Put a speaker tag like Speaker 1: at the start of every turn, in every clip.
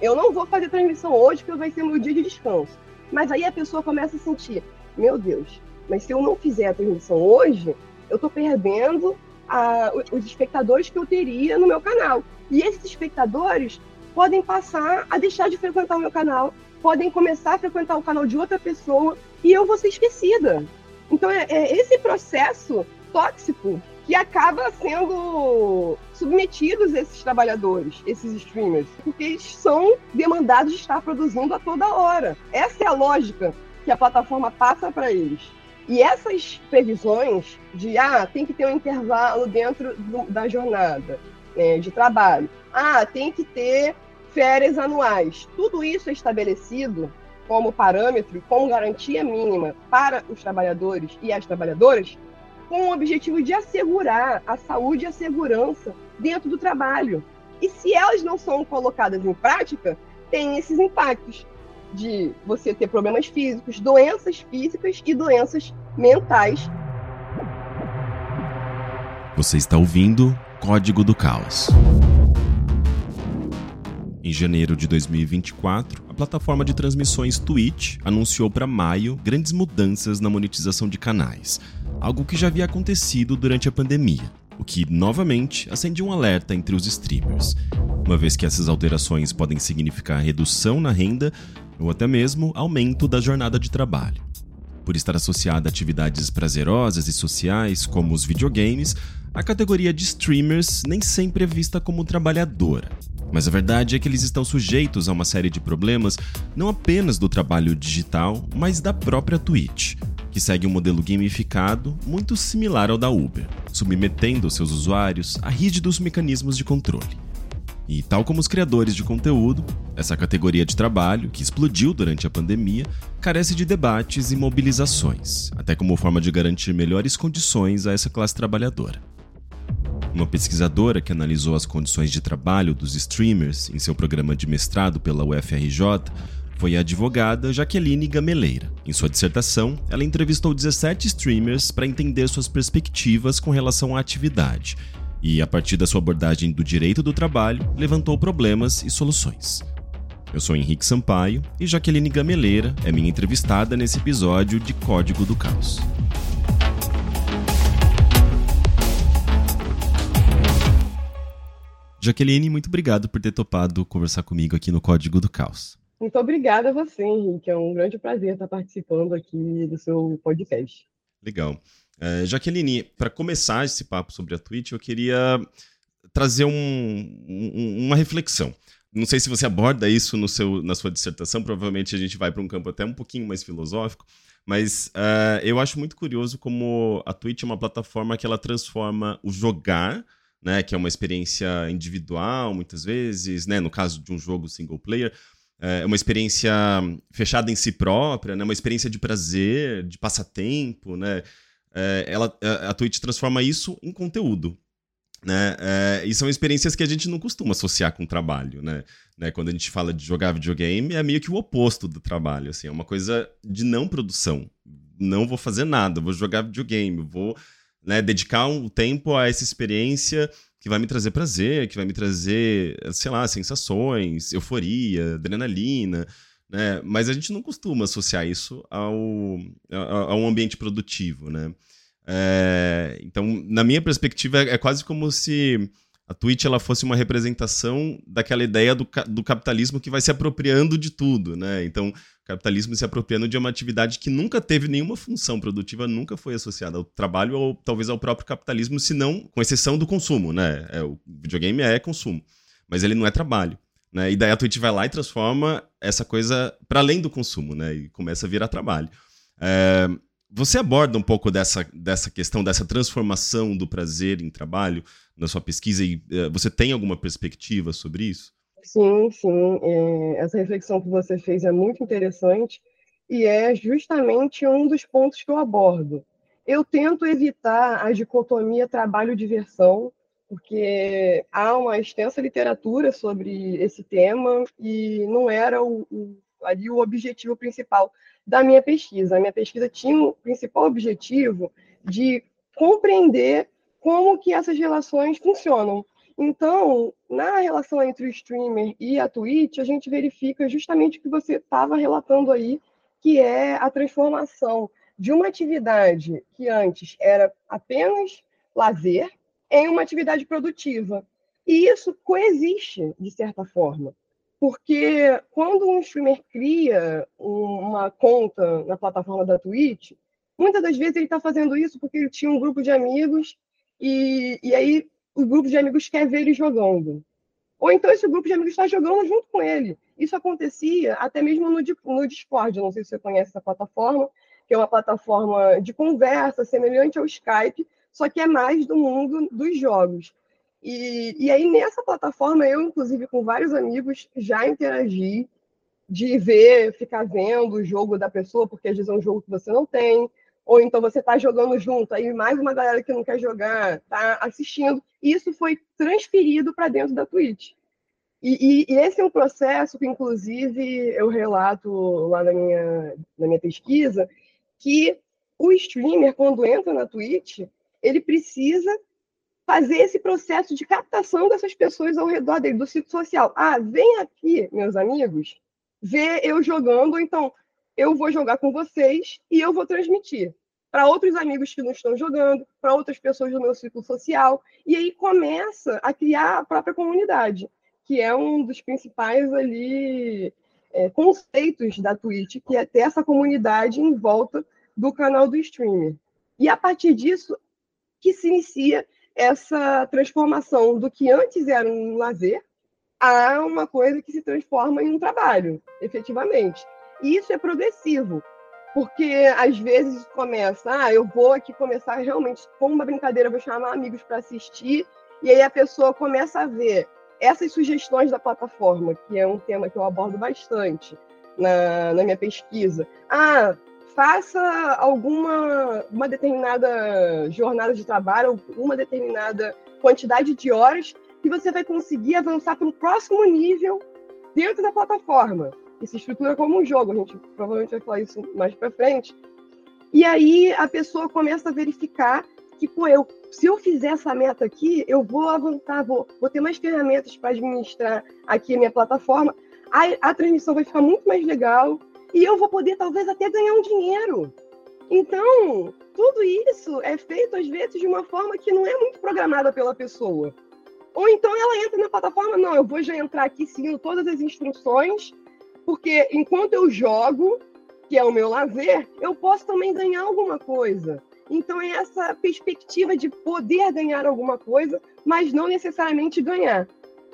Speaker 1: Eu não vou fazer transmissão hoje porque vai ser meu dia de descanso. Mas aí a pessoa começa a sentir, meu Deus, mas se eu não fizer a transmissão hoje, eu tô perdendo a, os espectadores que eu teria no meu canal. E esses espectadores podem passar a deixar de frequentar o meu canal, podem começar a frequentar o canal de outra pessoa e eu vou ser esquecida. Então é, é esse processo tóxico que acaba sendo submetidos esses trabalhadores, esses streamers, porque eles são demandados de estar produzindo a toda hora. Essa é a lógica que a plataforma passa para eles. E essas previsões de ah, tem que ter um intervalo dentro do, da jornada né, de trabalho, ah, tem que ter férias anuais, tudo isso é estabelecido como parâmetro, como garantia mínima para os trabalhadores e as trabalhadoras, com o objetivo de assegurar a saúde e a segurança dentro do trabalho. E se elas não são colocadas em prática, tem esses impactos de você ter problemas físicos, doenças físicas e doenças mentais.
Speaker 2: Você está ouvindo Código do Caos. Em janeiro de 2024, a plataforma de transmissões Twitch anunciou para maio grandes mudanças na monetização de canais, algo que já havia acontecido durante a pandemia, o que novamente acende um alerta entre os streamers, uma vez que essas alterações podem significar redução na renda ou até mesmo aumento da jornada de trabalho. Por estar associada a atividades prazerosas e sociais, como os videogames, a categoria de streamers nem sempre é vista como trabalhadora. Mas a verdade é que eles estão sujeitos a uma série de problemas, não apenas do trabalho digital, mas da própria Twitch, que segue um modelo gamificado muito similar ao da Uber, submetendo seus usuários a rígidos mecanismos de controle. E tal como os criadores de conteúdo, essa categoria de trabalho, que explodiu durante a pandemia, carece de debates e mobilizações, até como forma de garantir melhores condições a essa classe trabalhadora. Uma pesquisadora que analisou as condições de trabalho dos streamers em seu programa de mestrado pela UFRJ foi a advogada Jaqueline Gameleira. Em sua dissertação, ela entrevistou 17 streamers para entender suas perspectivas com relação à atividade e, a partir da sua abordagem do direito do trabalho, levantou problemas e soluções. Eu sou Henrique Sampaio e Jaqueline Gameleira é minha entrevistada nesse episódio de Código do Caos. Jaqueline, muito obrigado por ter topado conversar comigo aqui no Código do Caos.
Speaker 1: Muito obrigada a você, Henrique. É um grande prazer estar participando aqui do seu podcast.
Speaker 2: Legal. É, Jaqueline, para começar esse papo sobre a Twitch, eu queria trazer um, um, uma reflexão. Não sei se você aborda isso no seu, na sua dissertação, provavelmente a gente vai para um campo até um pouquinho mais filosófico, mas uh, eu acho muito curioso como a Twitch é uma plataforma que ela transforma o jogar né, que é uma experiência individual, muitas vezes, né, no caso de um jogo single player, é uma experiência fechada em si própria, né, uma experiência de prazer, de passatempo, né, é, ela, a Twitch transforma isso em conteúdo. Né? É, e são experiências que a gente não costuma associar com trabalho, né? né? Quando a gente fala de jogar videogame, é meio que o oposto do trabalho, assim, é uma coisa de não produção. Não vou fazer nada, vou jogar videogame, vou né, dedicar um tempo a essa experiência que vai me trazer prazer, que vai me trazer, sei lá, sensações, euforia, adrenalina, né? Mas a gente não costuma associar isso ao, a, a um ambiente produtivo, né? É, então, na minha perspectiva, é, é quase como se a Twitch ela fosse uma representação daquela ideia do, do capitalismo que vai se apropriando de tudo, né? Então, capitalismo se apropriando de uma atividade que nunca teve nenhuma função produtiva, nunca foi associada ao trabalho ou talvez ao próprio capitalismo, se não com exceção do consumo, né? É, o videogame é consumo, mas ele não é trabalho. Né? E daí a Twitch vai lá e transforma essa coisa para além do consumo, né? E começa a virar trabalho. É, você aborda um pouco dessa, dessa questão, dessa transformação do prazer em trabalho na sua pesquisa e uh, você tem alguma perspectiva sobre isso?
Speaker 1: Sim, sim. É, essa reflexão que você fez é muito interessante e é justamente um dos pontos que eu abordo. Eu tento evitar a dicotomia trabalho-diversão, porque há uma extensa literatura sobre esse tema e não era o, o, ali o objetivo principal da minha pesquisa. A minha pesquisa tinha o principal objetivo de compreender como que essas relações funcionam. Então, na relação entre o streamer e a Twitch, a gente verifica justamente o que você estava relatando aí, que é a transformação de uma atividade que antes era apenas lazer em uma atividade produtiva. E isso coexiste, de certa forma. Porque quando um streamer cria uma conta na plataforma da Twitch, muitas das vezes ele está fazendo isso porque ele tinha um grupo de amigos e, e aí o grupo de amigos quer ver ele jogando. Ou então esse grupo de amigos está jogando junto com ele. Isso acontecia até mesmo no, no Discord. Não sei se você conhece essa plataforma, que é uma plataforma de conversa semelhante ao Skype, só que é mais do mundo dos jogos. E, e aí, nessa plataforma, eu, inclusive, com vários amigos, já interagi de ver, ficar vendo o jogo da pessoa, porque às vezes é um jogo que você não tem, ou então você está jogando junto, aí mais uma galera que não quer jogar está assistindo. E isso foi transferido para dentro da Twitch. E, e, e, esse é um processo que, inclusive, eu relato lá na minha, na minha pesquisa, que o streamer, quando entra na Twitch, ele precisa fazer esse processo de captação dessas pessoas ao redor dele, do ciclo social. Ah, vem aqui, meus amigos, ver eu jogando, então eu vou jogar com vocês e eu vou transmitir para outros amigos que não estão jogando, para outras pessoas do meu ciclo social, e aí começa a criar a própria comunidade, que é um dos principais ali é, conceitos da Twitch, que é ter essa comunidade em volta do canal do streamer. E a partir disso que se inicia essa transformação do que antes era um lazer a uma coisa que se transforma em um trabalho, efetivamente. E isso é progressivo, porque às vezes começa, ah, eu vou aqui começar realmente com uma brincadeira, vou chamar amigos para assistir, e aí a pessoa começa a ver essas sugestões da plataforma, que é um tema que eu abordo bastante na, na minha pesquisa. Ah, faça alguma uma determinada jornada de trabalho, uma determinada quantidade de horas que você vai conseguir avançar para um próximo nível dentro da plataforma. Se estrutura como um jogo, a gente provavelmente vai falar isso mais para frente. E aí a pessoa começa a verificar que, pô, eu, se eu fizer essa meta aqui, eu vou avançar, vou, vou ter mais ferramentas para administrar aqui a minha plataforma. A, a transmissão vai ficar muito mais legal, e eu vou poder talvez até ganhar um dinheiro. Então, tudo isso é feito às vezes de uma forma que não é muito programada pela pessoa. Ou então ela entra na plataforma, não, eu vou já entrar aqui seguindo todas as instruções, porque enquanto eu jogo, que é o meu lazer, eu posso também ganhar alguma coisa. Então é essa perspectiva de poder ganhar alguma coisa, mas não necessariamente ganhar.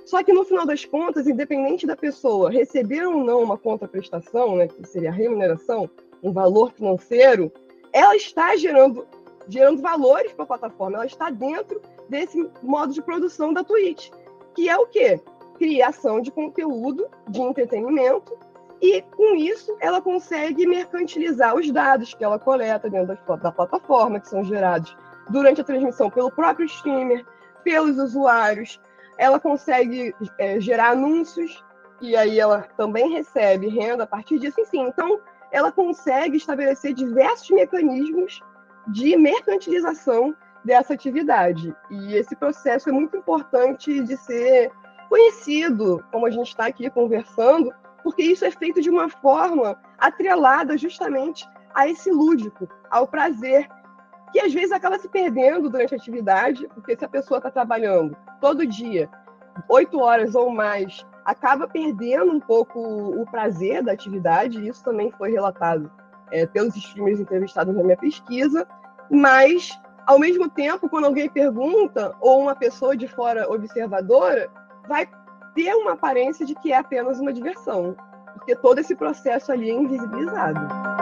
Speaker 1: Só que no final das contas, independente da pessoa receber ou não uma contraprestação, né, que seria a remuneração, um valor financeiro, ela está gerando, gerando valores para a plataforma, ela está dentro desse modo de produção da Twitch, que é o quê? Criação de conteúdo de entretenimento e com isso ela consegue mercantilizar os dados que ela coleta dentro da, da plataforma, que são gerados durante a transmissão pelo próprio streamer, pelos usuários, ela consegue é, gerar anúncios e aí ela também recebe renda a partir disso. Enfim, então ela consegue estabelecer diversos mecanismos de mercantilização dessa atividade. E esse processo é muito importante de ser conhecido, como a gente está aqui conversando, porque isso é feito de uma forma atrelada justamente a esse lúdico, ao prazer, que às vezes acaba se perdendo durante a atividade, porque se a pessoa está trabalhando todo dia, oito horas ou mais, acaba perdendo um pouco o prazer da atividade, isso também foi relatado é, pelos streamers entrevistados na minha pesquisa, mas, ao mesmo tempo, quando alguém pergunta, ou uma pessoa de fora observadora, vai ter uma aparência de que é apenas uma diversão, porque todo esse processo ali é invisibilizado.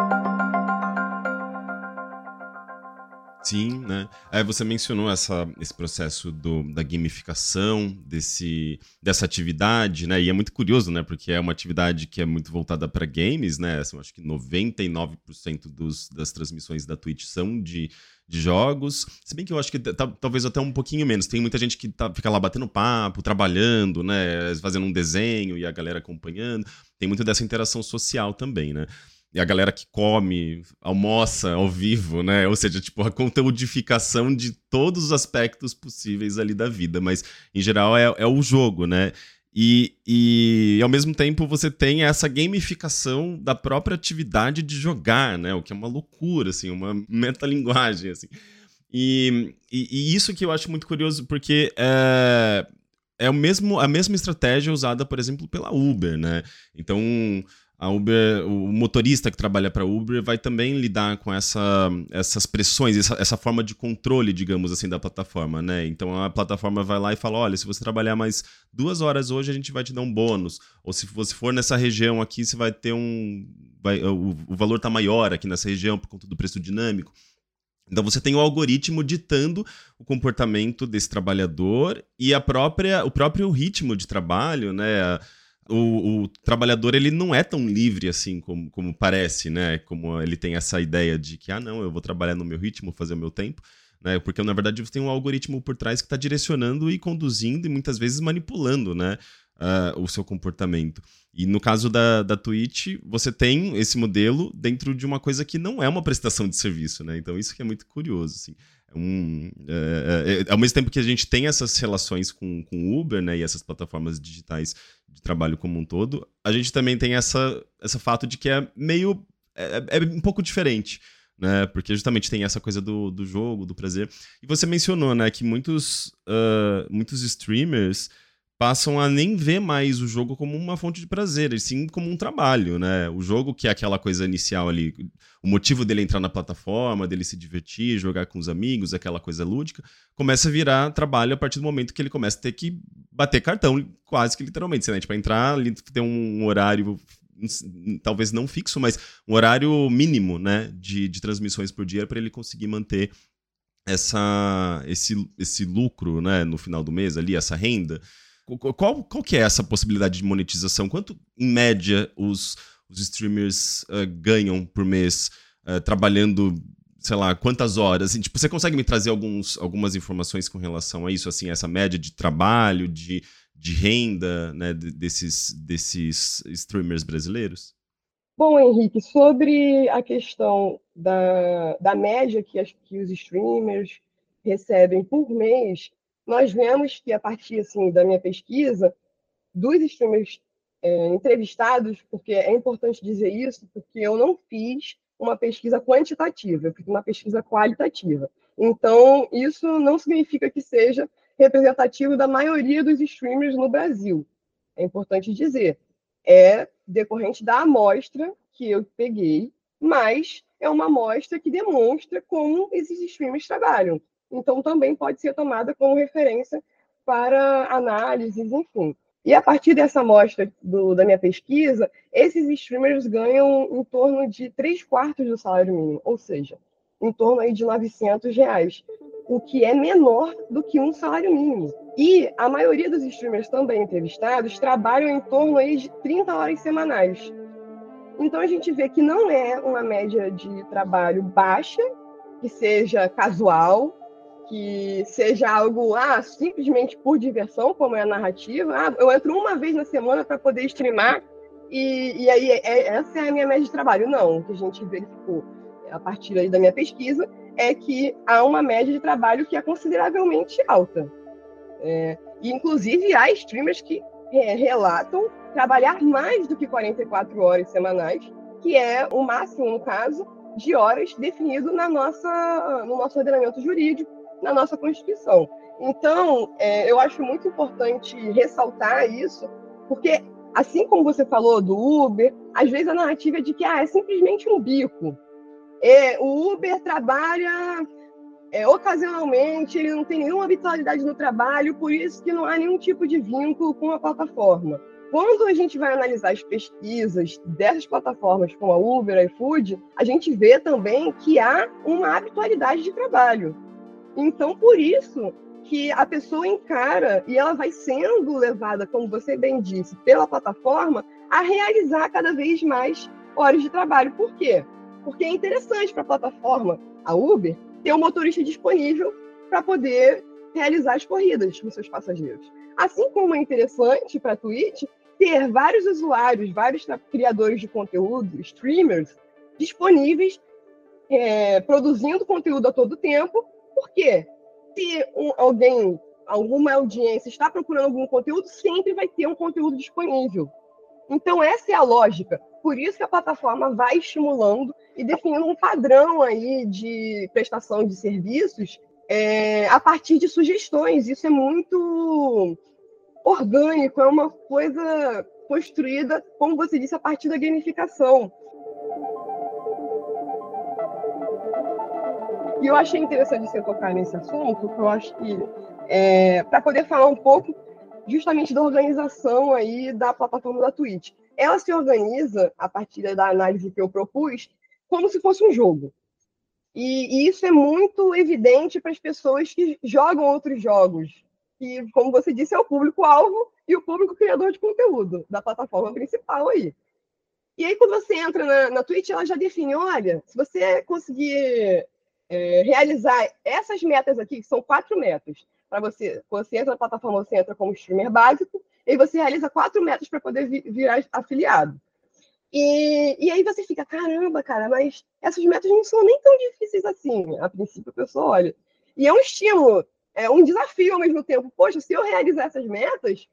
Speaker 2: Sim, né? Aí você mencionou essa, esse processo do, da gamificação desse, dessa atividade, né? E é muito curioso, né? Porque é uma atividade que é muito voltada para games, né? Eu acho que 99% dos, das transmissões da Twitch são de, de jogos. Se bem que eu acho que tá, talvez até um pouquinho menos. Tem muita gente que tá, fica lá batendo papo, trabalhando, né? Fazendo um desenho e a galera acompanhando. Tem muito dessa interação social também, né? E a galera que come, almoça ao vivo, né? Ou seja, tipo, a conteúdificação de todos os aspectos possíveis ali da vida, mas em geral é, é o jogo, né? E, e ao mesmo tempo você tem essa gamificação da própria atividade de jogar, né? O que é uma loucura, assim, uma metalinguagem, assim. E, e, e isso que eu acho muito curioso, porque é, é o mesmo, a mesma estratégia usada, por exemplo, pela Uber, né? Então, a Uber, o motorista que trabalha para a Uber vai também lidar com essa, essas pressões, essa, essa, forma de controle, digamos assim, da plataforma, né? Então a plataforma vai lá e fala: olha, se você trabalhar mais duas horas hoje, a gente vai te dar um bônus. Ou se você for nessa região aqui, você vai ter um. Vai, o, o valor tá maior aqui nessa região por conta do preço dinâmico. Então você tem o algoritmo ditando o comportamento desse trabalhador e a própria, o próprio ritmo de trabalho, né? O, o, trabalhador ele não é tão livre assim como, como parece, né? Como ele tem essa ideia de que, ah, não, eu vou trabalhar no meu ritmo, fazer o meu tempo. Né? Porque, na verdade, você tem um algoritmo por trás que está direcionando e conduzindo e muitas vezes manipulando né? Uh, o seu comportamento. E no caso da, da Twitch, você tem esse modelo dentro de uma coisa que não é uma prestação de serviço, né? Então, isso que é muito curioso, assim. É um, é, é, ao mesmo tempo que a gente tem essas relações com o Uber, né, e essas plataformas digitais trabalho como um todo, a gente também tem essa, essa fato de que é meio. é, é um pouco diferente. Né, porque justamente tem essa coisa do, do jogo, do prazer. E você mencionou, né, que muitos, uh, muitos streamers passam a nem ver mais o jogo como uma fonte de prazer, e sim como um trabalho, né? O jogo que é aquela coisa inicial ali, o motivo dele entrar na plataforma, dele se divertir, jogar com os amigos, aquela coisa lúdica, começa a virar trabalho a partir do momento que ele começa a ter que bater cartão, quase que literalmente, né? Tipo, entrar ali, ter um horário talvez não fixo, mas um horário mínimo, né, de, de transmissões por dia para ele conseguir manter essa esse, esse lucro, né, no final do mês ali, essa renda. Qual, qual que é essa possibilidade de monetização? Quanto, em média, os, os streamers uh, ganham por mês uh, trabalhando, sei lá, quantas horas? Assim, tipo, você consegue me trazer alguns, algumas informações com relação a isso? Assim, essa média de trabalho, de, de renda né, desses, desses streamers brasileiros?
Speaker 1: Bom, Henrique, sobre a questão da, da média que, as, que os streamers recebem por mês, nós vemos que, a partir assim, da minha pesquisa, dos streamers é, entrevistados, porque é importante dizer isso, porque eu não fiz uma pesquisa quantitativa, eu fiz uma pesquisa qualitativa. Então, isso não significa que seja representativo da maioria dos streamers no Brasil. É importante dizer. É decorrente da amostra que eu peguei, mas é uma amostra que demonstra como esses streamers trabalham então também pode ser tomada como referência para análises, enfim. E a partir dessa amostra do, da minha pesquisa, esses streamers ganham em torno de 3 quartos do salário mínimo, ou seja, em torno aí de 900 reais, o que é menor do que um salário mínimo. E a maioria dos streamers também entrevistados trabalham em torno aí de 30 horas semanais. Então a gente vê que não é uma média de trabalho baixa, que seja casual, que seja algo ah, simplesmente por diversão, como é a narrativa. Ah, eu entro uma vez na semana para poder streamar e, e aí é, essa é a minha média de trabalho. Não, o que a gente verificou a partir da minha pesquisa é que há uma média de trabalho que é consideravelmente alta. É, e, inclusive, há streamers que é, relatam trabalhar mais do que 44 horas semanais, que é o máximo, no caso, de horas definido na nossa, no nosso ordenamento jurídico, na nossa Constituição. Então, é, eu acho muito importante ressaltar isso, porque, assim como você falou do Uber, às vezes a narrativa é de que ah, é simplesmente um bico. É, o Uber trabalha é, ocasionalmente, ele não tem nenhuma habitualidade no trabalho, por isso que não há nenhum tipo de vínculo com a plataforma. Quando a gente vai analisar as pesquisas dessas plataformas como a Uber, a iFood, a gente vê também que há uma habitualidade de trabalho. Então, por isso que a pessoa encara e ela vai sendo levada, como você bem disse, pela plataforma, a realizar cada vez mais horas de trabalho. Por quê? Porque é interessante para a plataforma, a Uber, ter um motorista disponível para poder realizar as corridas com seus passageiros. Assim como é interessante para a Twitch ter vários usuários, vários criadores de conteúdo, streamers, disponíveis, é, produzindo conteúdo a todo tempo por quê? Se um, alguém, alguma audiência está procurando algum conteúdo, sempre vai ter um conteúdo disponível. Então, essa é a lógica. Por isso que a plataforma vai estimulando e definindo um padrão aí de prestação de serviços é, a partir de sugestões. Isso é muito orgânico, é uma coisa construída, como você disse, a partir da gamificação. E eu achei interessante você tocar nesse assunto, porque eu acho que é, para poder falar um pouco justamente da organização aí da plataforma da Twitch. Ela se organiza, a partir da análise que eu propus, como se fosse um jogo. E, e isso é muito evidente para as pessoas que jogam outros jogos, que, como você disse, é o público-alvo e o público criador de conteúdo da plataforma principal aí. E aí, quando você entra na, na Twitch, ela já define, olha, se você conseguir é, realizar essas metas aqui, que são quatro metas, para você, você entra na plataforma, você entra como streamer básico, e você realiza quatro metas para poder vir, virar afiliado. E, e aí você fica, caramba, cara, mas essas metas não são nem tão difíceis assim. A princípio, a pessoa olha. E é um estímulo, é um desafio ao mesmo tempo. Poxa, se eu realizar essas metas,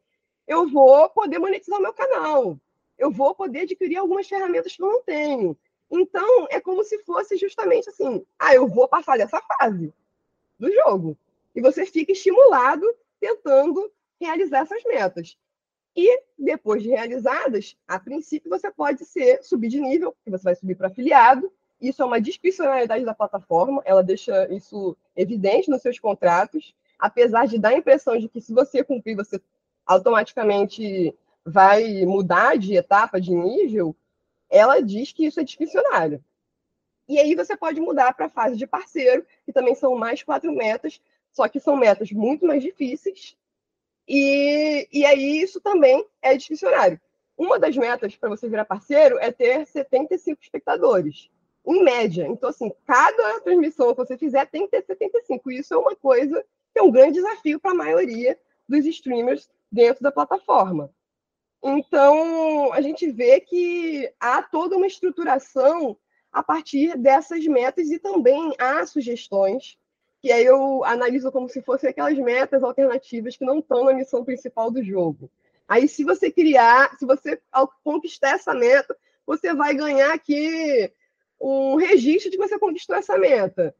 Speaker 1: eu vou poder monetizar o meu canal. Eu vou poder adquirir algumas ferramentas que eu não tenho. Então, é como se fosse justamente assim: ah, eu vou passar dessa fase do jogo. E você fica estimulado tentando realizar essas metas. E depois de realizadas, a princípio você pode ser subir de nível, porque você vai subir para afiliado. Isso é uma discricionalidade da plataforma, ela deixa isso evidente nos seus contratos, apesar de dar a impressão de que se você cumprir, você automaticamente vai mudar de etapa, de nível, ela diz que isso é discricionário. E aí você pode mudar para a fase de parceiro, que também são mais quatro metas, só que são metas muito mais difíceis. E, e aí isso também é discricionário. Uma das metas para você virar parceiro é ter 75 espectadores, em média. Então, assim, cada transmissão que você fizer tem que ter 75. Isso é uma coisa que é um grande desafio para a maioria dos streamers dentro da plataforma. Então, a gente vê que há toda uma estruturação a partir dessas metas e também há sugestões, que aí eu analiso como se fossem aquelas metas alternativas que não estão na missão principal do jogo. Aí, se você criar, se você conquistar essa meta, você vai ganhar aqui um registro de que você conquistou essa meta.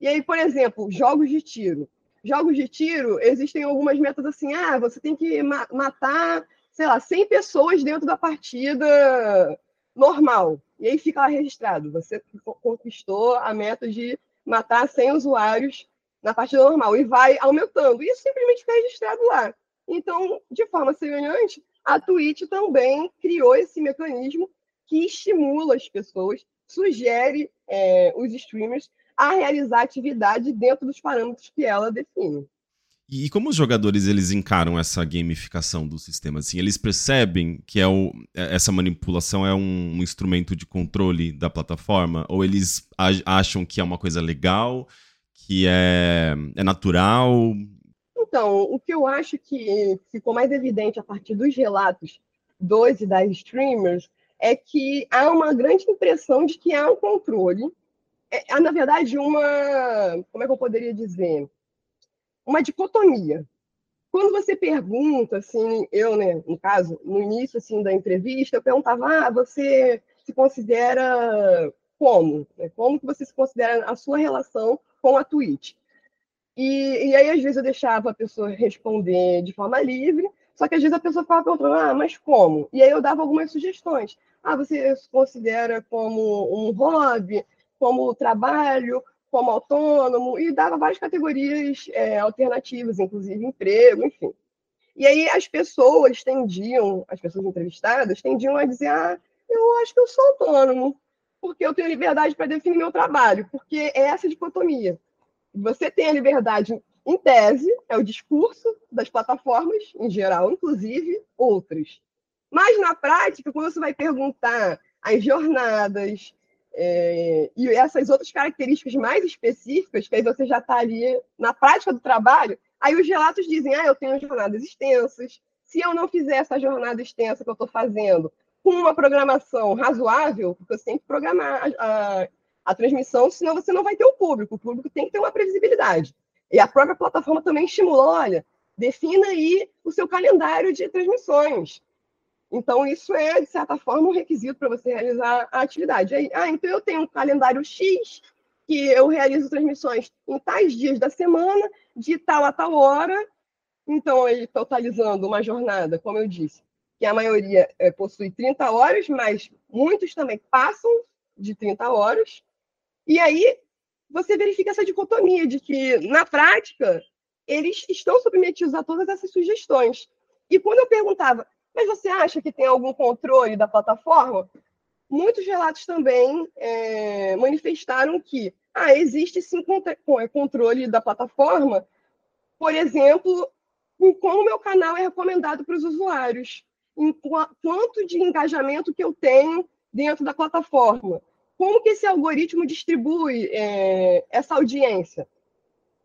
Speaker 1: E aí, por exemplo, jogos de tiro. Jogos de tiro, existem algumas metas assim, ah, você tem que ma matar sei lá, 100 pessoas dentro da partida normal. E aí fica lá registrado. Você conquistou a meta de matar 100 usuários na partida normal. E vai aumentando. E isso simplesmente fica registrado lá. Então, de forma semelhante, a Twitch também criou esse mecanismo que estimula as pessoas, sugere é, os streamers a realizar atividade dentro dos parâmetros que ela define.
Speaker 2: E, como os jogadores eles encaram essa gamificação do sistema? Assim, eles percebem que é o, é, essa manipulação é um, um, instrumento de controle da plataforma? Ou eles acham que é uma coisa legal, que é, é natural?
Speaker 1: Então, o que eu acho que ficou mais evidente a partir dos relatos dos e das streamers é que há uma grande impressão de que há um controle. É, há, na verdade, uma. Como é que eu poderia dizer? Uma dicotomia. Quando você pergunta, assim, eu, né, no caso, no início assim, da entrevista, eu perguntava: ah, você se considera como? Né? Como que você se considera a sua relação com a Twitch? E, e aí, às vezes, eu deixava a pessoa responder de forma livre, só que às vezes a pessoa ficava perguntando, ah, mas como? E aí eu dava algumas sugestões. Ah, você se considera como um hobby, como trabalho, como autônomo, e dava várias categorias é, alternativas, inclusive emprego, enfim. E aí as pessoas tendiam, as pessoas entrevistadas, tendiam a dizer, ah, eu acho que eu sou autônomo, porque eu tenho liberdade para definir meu trabalho, porque é essa dicotomia. Você tem a liberdade em tese, é o discurso das plataformas, em geral, inclusive outras. Mas, na prática, quando você vai perguntar as jornadas é, e essas outras características mais específicas, que aí você já está ali na prática do trabalho, aí os relatos dizem, ah, eu tenho jornadas extensas, se eu não fizer essa jornada extensa que eu estou fazendo com uma programação razoável, porque você tem que programar a, a, transmissão, senão você não vai ter o público, o público tem que ter uma previsibilidade. E a própria plataforma também estimulou, olha, defina aí o seu calendário de transmissões. Então, isso é, de certa forma, um requisito para você realizar a atividade. Aí, ah, então eu tenho um calendário X, que eu realizo transmissões em tais dias da semana, de tal a tal hora. Então, aí, totalizando uma jornada, como eu disse, que a maioria é, possui 30 horas, mas muitos também passam de 30 horas. E aí, você verifica essa dicotomia de que, na prática, eles estão submetidos a todas essas sugestões. E quando eu perguntava, mas você acha que tem algum controle da plataforma? Muitos relatos também é, manifestaram que ah, existe sim é, controle da plataforma, por exemplo, em como meu canal é recomendado para os usuários, em quanto de engajamento que eu tenho dentro da plataforma como que esse algoritmo distribui é, essa audiência?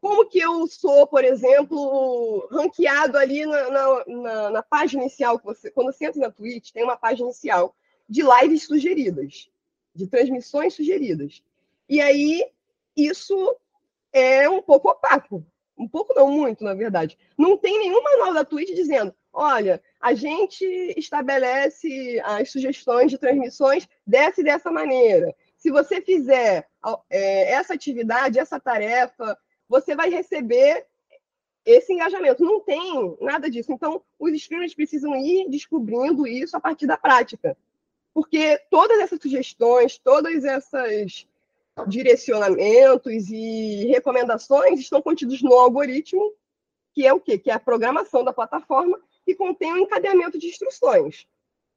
Speaker 1: Como que eu sou, por exemplo, ranqueado ali na, na, na, na página inicial, você, quando você entra na Twitch, tem uma página inicial de lives sugeridas, de transmissões sugeridas. E aí, isso é um pouco opaco. Um pouco não, muito, na verdade. Não tem nenhum manual da Twitch dizendo, olha, a gente estabelece as sugestões de transmissões dessa e dessa maneira. Se você fizer é, essa atividade, essa tarefa, você vai receber esse engajamento. Não tem nada disso. Então, os streamers precisam ir descobrindo isso a partir da prática. Porque todas essas sugestões, todas essas direcionamentos e recomendações estão contidos no algoritmo, que é o quê? Que é a programação da plataforma, que contém um encadeamento de instruções.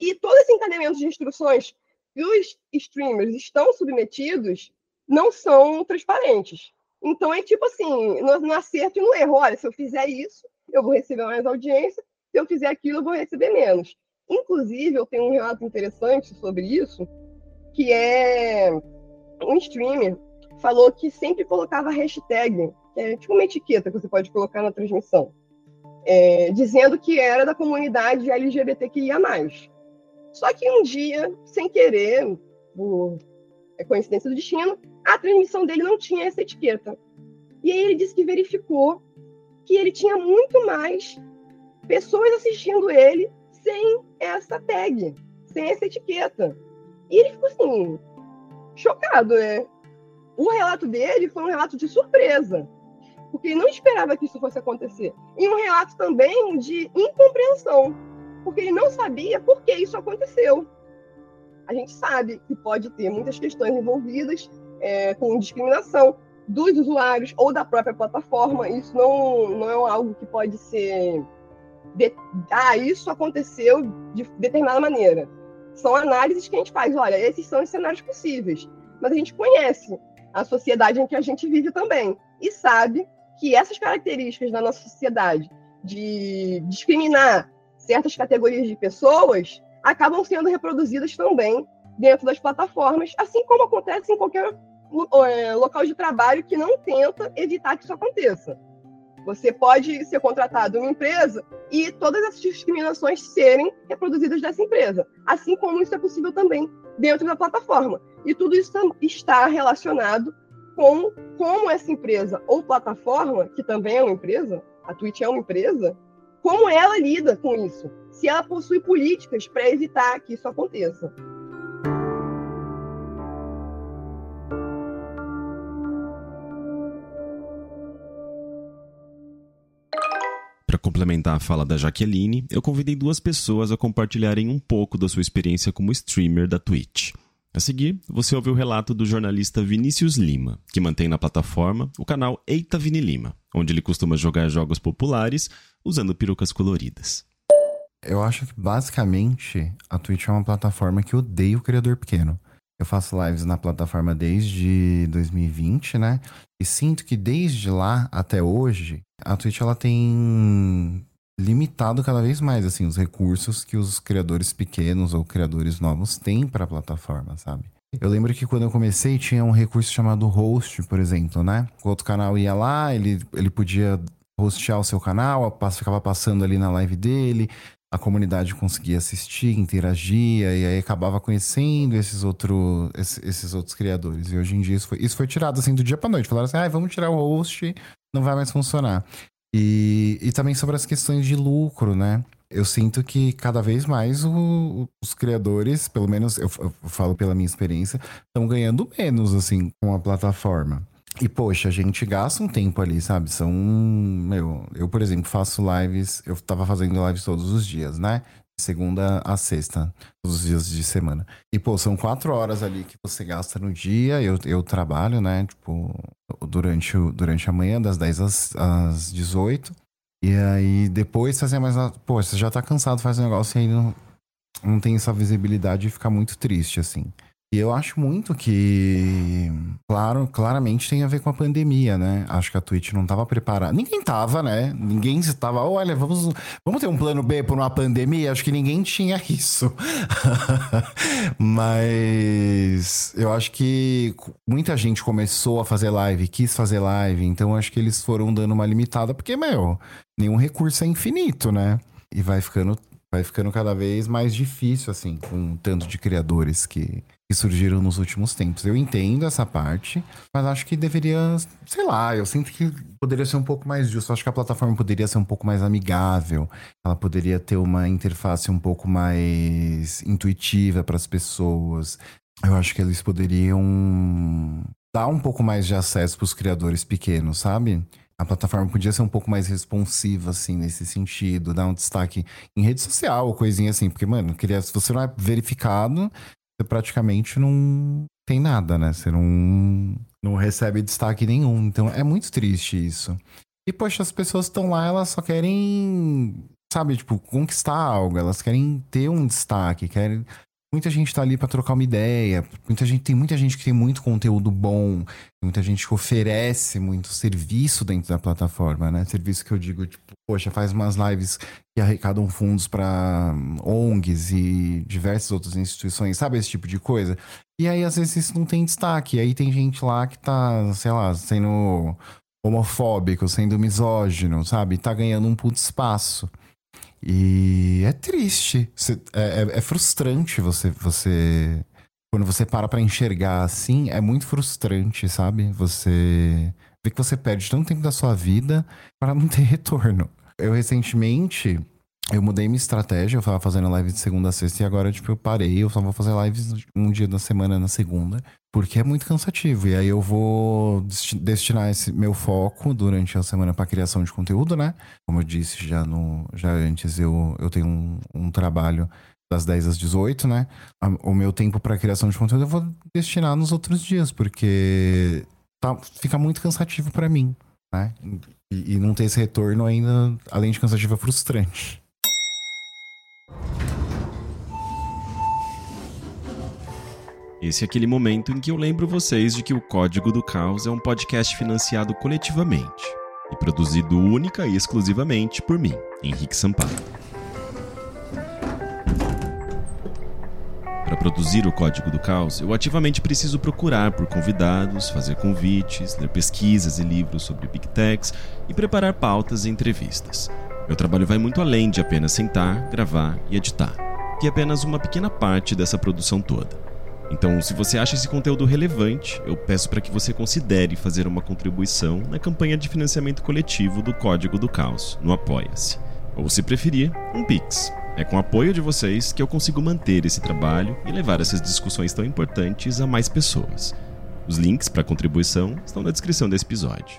Speaker 1: E todo esse encadeamento de instruções que os streamers estão submetidos não são transparentes. Então é tipo assim, no, acerto e no erro. Olha, se eu fizer isso, eu vou receber mais audiência. Se eu fizer aquilo, eu vou receber menos. Inclusive, eu tenho um relato interessante sobre isso, que é um streamer falou que sempre colocava hashtag, que é tipo uma etiqueta que você pode colocar na transmissão, é, dizendo que era da comunidade LGBTQIA+. Só que um dia, sem querer, por é coincidência do destino, a transmissão dele não tinha essa etiqueta. E aí ele disse que verificou que ele tinha muito mais pessoas assistindo ele sem essa tag, sem essa etiqueta. E ele ficou assim, chocado, né? O relato dele foi um relato de surpresa, porque ele não esperava que isso fosse acontecer. E um relato também de incompreensão porque ele não sabia por que isso aconteceu. A gente sabe que pode ter muitas questões envolvidas é, com discriminação dos usuários ou da própria plataforma. Isso não, não é algo que pode ser. De... Ah, isso aconteceu de determinada maneira. São análises que a gente faz. Olha, esses são os cenários possíveis. Mas a gente conhece a sociedade em que a gente vive também e sabe que essas características da nossa sociedade de discriminar certas categorias de pessoas acabam sendo reproduzidas também dentro das plataformas, assim como acontece em qualquer é, local de trabalho que não tenta evitar que isso aconteça. Você pode ser contratado em uma empresa e todas essas discriminações serem reproduzidas dessa empresa, assim como isso é possível também dentro da plataforma. E tudo isso está relacionado com como essa empresa ou plataforma, que também é uma empresa, a Twitch é uma empresa, como ela lida com isso, se ela possui políticas para evitar que isso aconteça.
Speaker 2: Para complementar a fala da Jaqueline, eu convidei duas pessoas a compartilharem um pouco da sua experiência como streamer da Twitch. A seguir, você ouve o relato do jornalista Vinícius Lima, que mantém na plataforma o canal Eita Vini Lima, onde ele costuma jogar jogos populares usando perucas coloridas.
Speaker 3: Eu acho que basicamente a Twitch é uma plataforma que odeia o criador pequeno. Eu faço lives na plataforma desde 2020, né? E sinto que desde lá até hoje, a Twitch ela tem limitado cada vez mais assim os recursos que os criadores pequenos ou criadores novos têm para a plataforma, sabe? Eu lembro que quando eu comecei tinha um recurso chamado host, por exemplo, né? O outro canal ia lá, ele, ele podia hostear o seu canal, ficava passando ali na live dele, a comunidade conseguia assistir, interagia e aí acabava conhecendo esses, outro, esses, outros criadores. E hoje em dia isso foi, isso foi tirado assim do dia para noite. Falaram assim: ah, vamos tirar o host, não vai mais funcionar. E, e também sobre as questões de lucro, né? Eu sinto que cada vez mais o, os criadores, pelo menos eu, eu falo pela minha experiência, estão ganhando menos, assim, com a plataforma. E, poxa, a gente gasta um tempo ali, sabe? São. Meu, eu, por exemplo, faço lives. Eu tava fazendo lives todos os dias, né? segunda a sexta, todos os dias de semana. E, pô, são quatro horas ali que você gasta no dia. Eu, eu trabalho, né? Tipo, durante, durante a manhã, das 10 às, às 18. E aí, depois fazer mais. Pô, você já tá cansado, faz um negócio e aí não, não tem essa visibilidade e fica muito triste, assim. E eu acho muito que, claro, claramente tem a ver com a pandemia, né? Acho que a Twitch não estava preparada. Ninguém tava, né? Ninguém estava, olha, vamos, vamos ter um plano B por uma pandemia? Acho que ninguém tinha isso. Mas eu acho que muita gente começou a fazer live, quis fazer live, então acho que eles foram dando uma limitada, porque, meu, nenhum recurso é infinito, né? E vai ficando vai ficando cada vez mais difícil, assim, com tanto de criadores que, que surgiram nos últimos tempos. Eu entendo essa parte, mas acho que deveria, sei lá, eu sinto que poderia ser um pouco mais justo. Acho que a plataforma poderia ser um pouco mais amigável, ela poderia ter uma interface um pouco mais intuitiva para as pessoas. Eu acho que eles poderiam dar um pouco mais de acesso para os criadores pequenos, sabe? a plataforma podia ser um pouco mais responsiva, assim, nesse sentido, dar um destaque em rede social, coisinha assim, porque, mano, queria, se você não é verificado, você praticamente não tem nada, né? Você não, não recebe destaque nenhum. Então é muito triste isso. E, poxa, as pessoas estão lá, elas só querem, sabe, tipo, conquistar algo, elas querem ter um destaque, querem Muita gente tá ali para trocar uma ideia. Muita gente, tem muita gente que tem muito conteúdo bom. Muita gente que oferece muito serviço dentro da plataforma, né? Serviço que eu digo, tipo, poxa, faz umas lives que arrecadam fundos para ONGs e diversas outras instituições, sabe? Esse tipo de coisa. E aí, às vezes, isso não tem destaque. E aí tem gente lá que tá, sei lá, sendo homofóbico, sendo misógino, sabe? Tá ganhando um puto espaço. E é triste. É, é, é frustrante você, você. Quando você para pra enxergar assim, é muito frustrante, sabe? Você vê que você perde tanto tempo da sua vida para não ter retorno. Eu recentemente eu mudei minha estratégia, eu tava fazendo live de segunda a sexta e agora, tipo, eu parei, eu só vou fazer lives um dia da semana na segunda, porque é muito cansativo. E aí eu vou destinar esse meu foco durante a semana para criação de conteúdo, né? Como eu disse já, no, já antes, eu, eu tenho um, um trabalho das 10 às 18, né? O meu tempo para criação de conteúdo eu vou destinar nos outros dias, porque tá, fica muito cansativo para mim, né? E, e não ter esse retorno ainda, além de cansativo, é frustrante.
Speaker 2: Esse é aquele momento em que eu lembro vocês de que o Código do Caos é um podcast financiado coletivamente e produzido única e exclusivamente por mim, Henrique Sampaio. Para produzir o Código do Caos, eu ativamente preciso procurar por convidados, fazer convites, ler pesquisas e livros sobre Big Techs e preparar pautas e entrevistas. Meu trabalho vai muito além de apenas sentar, gravar e editar, que é apenas uma pequena parte dessa produção toda. Então, se você acha esse conteúdo relevante, eu peço para que você considere fazer uma contribuição na campanha de financiamento coletivo do Código do Caos, no Apoia-se. Ou, se preferir, um Pix. É com o apoio de vocês que eu consigo manter esse trabalho e levar essas discussões tão importantes a mais pessoas. Os links para contribuição estão na descrição desse episódio.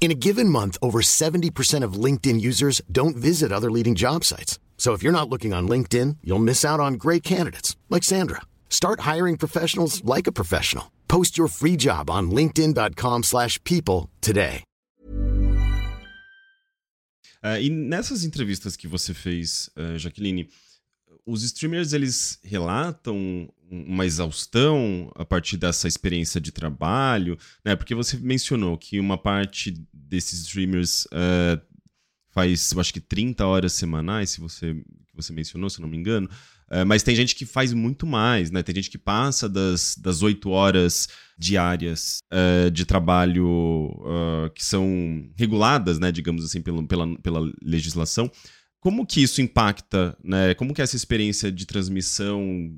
Speaker 4: In a given month, over 70% of LinkedIn users don't visit other leading job sites. So if you're not looking on LinkedIn, you'll miss out on great candidates like Sandra. Start hiring professionals like a professional. Post your free job on linkedin.com/people today.
Speaker 2: Uh, e nessas entrevistas que você fez, uh, os streamers eles relatam uma exaustão a partir dessa experiência de trabalho, né? Porque você mencionou que uma parte desses streamers uh, faz, eu acho que 30 horas semanais, se você, você mencionou, se não me engano. Uh, mas tem gente que faz muito mais, né? Tem gente que passa das, das 8 horas diárias uh, de trabalho que são reguladas, né? Digamos assim, pela, pela, pela legislação. Como que isso impacta, né? Como que essa experiência de transmissão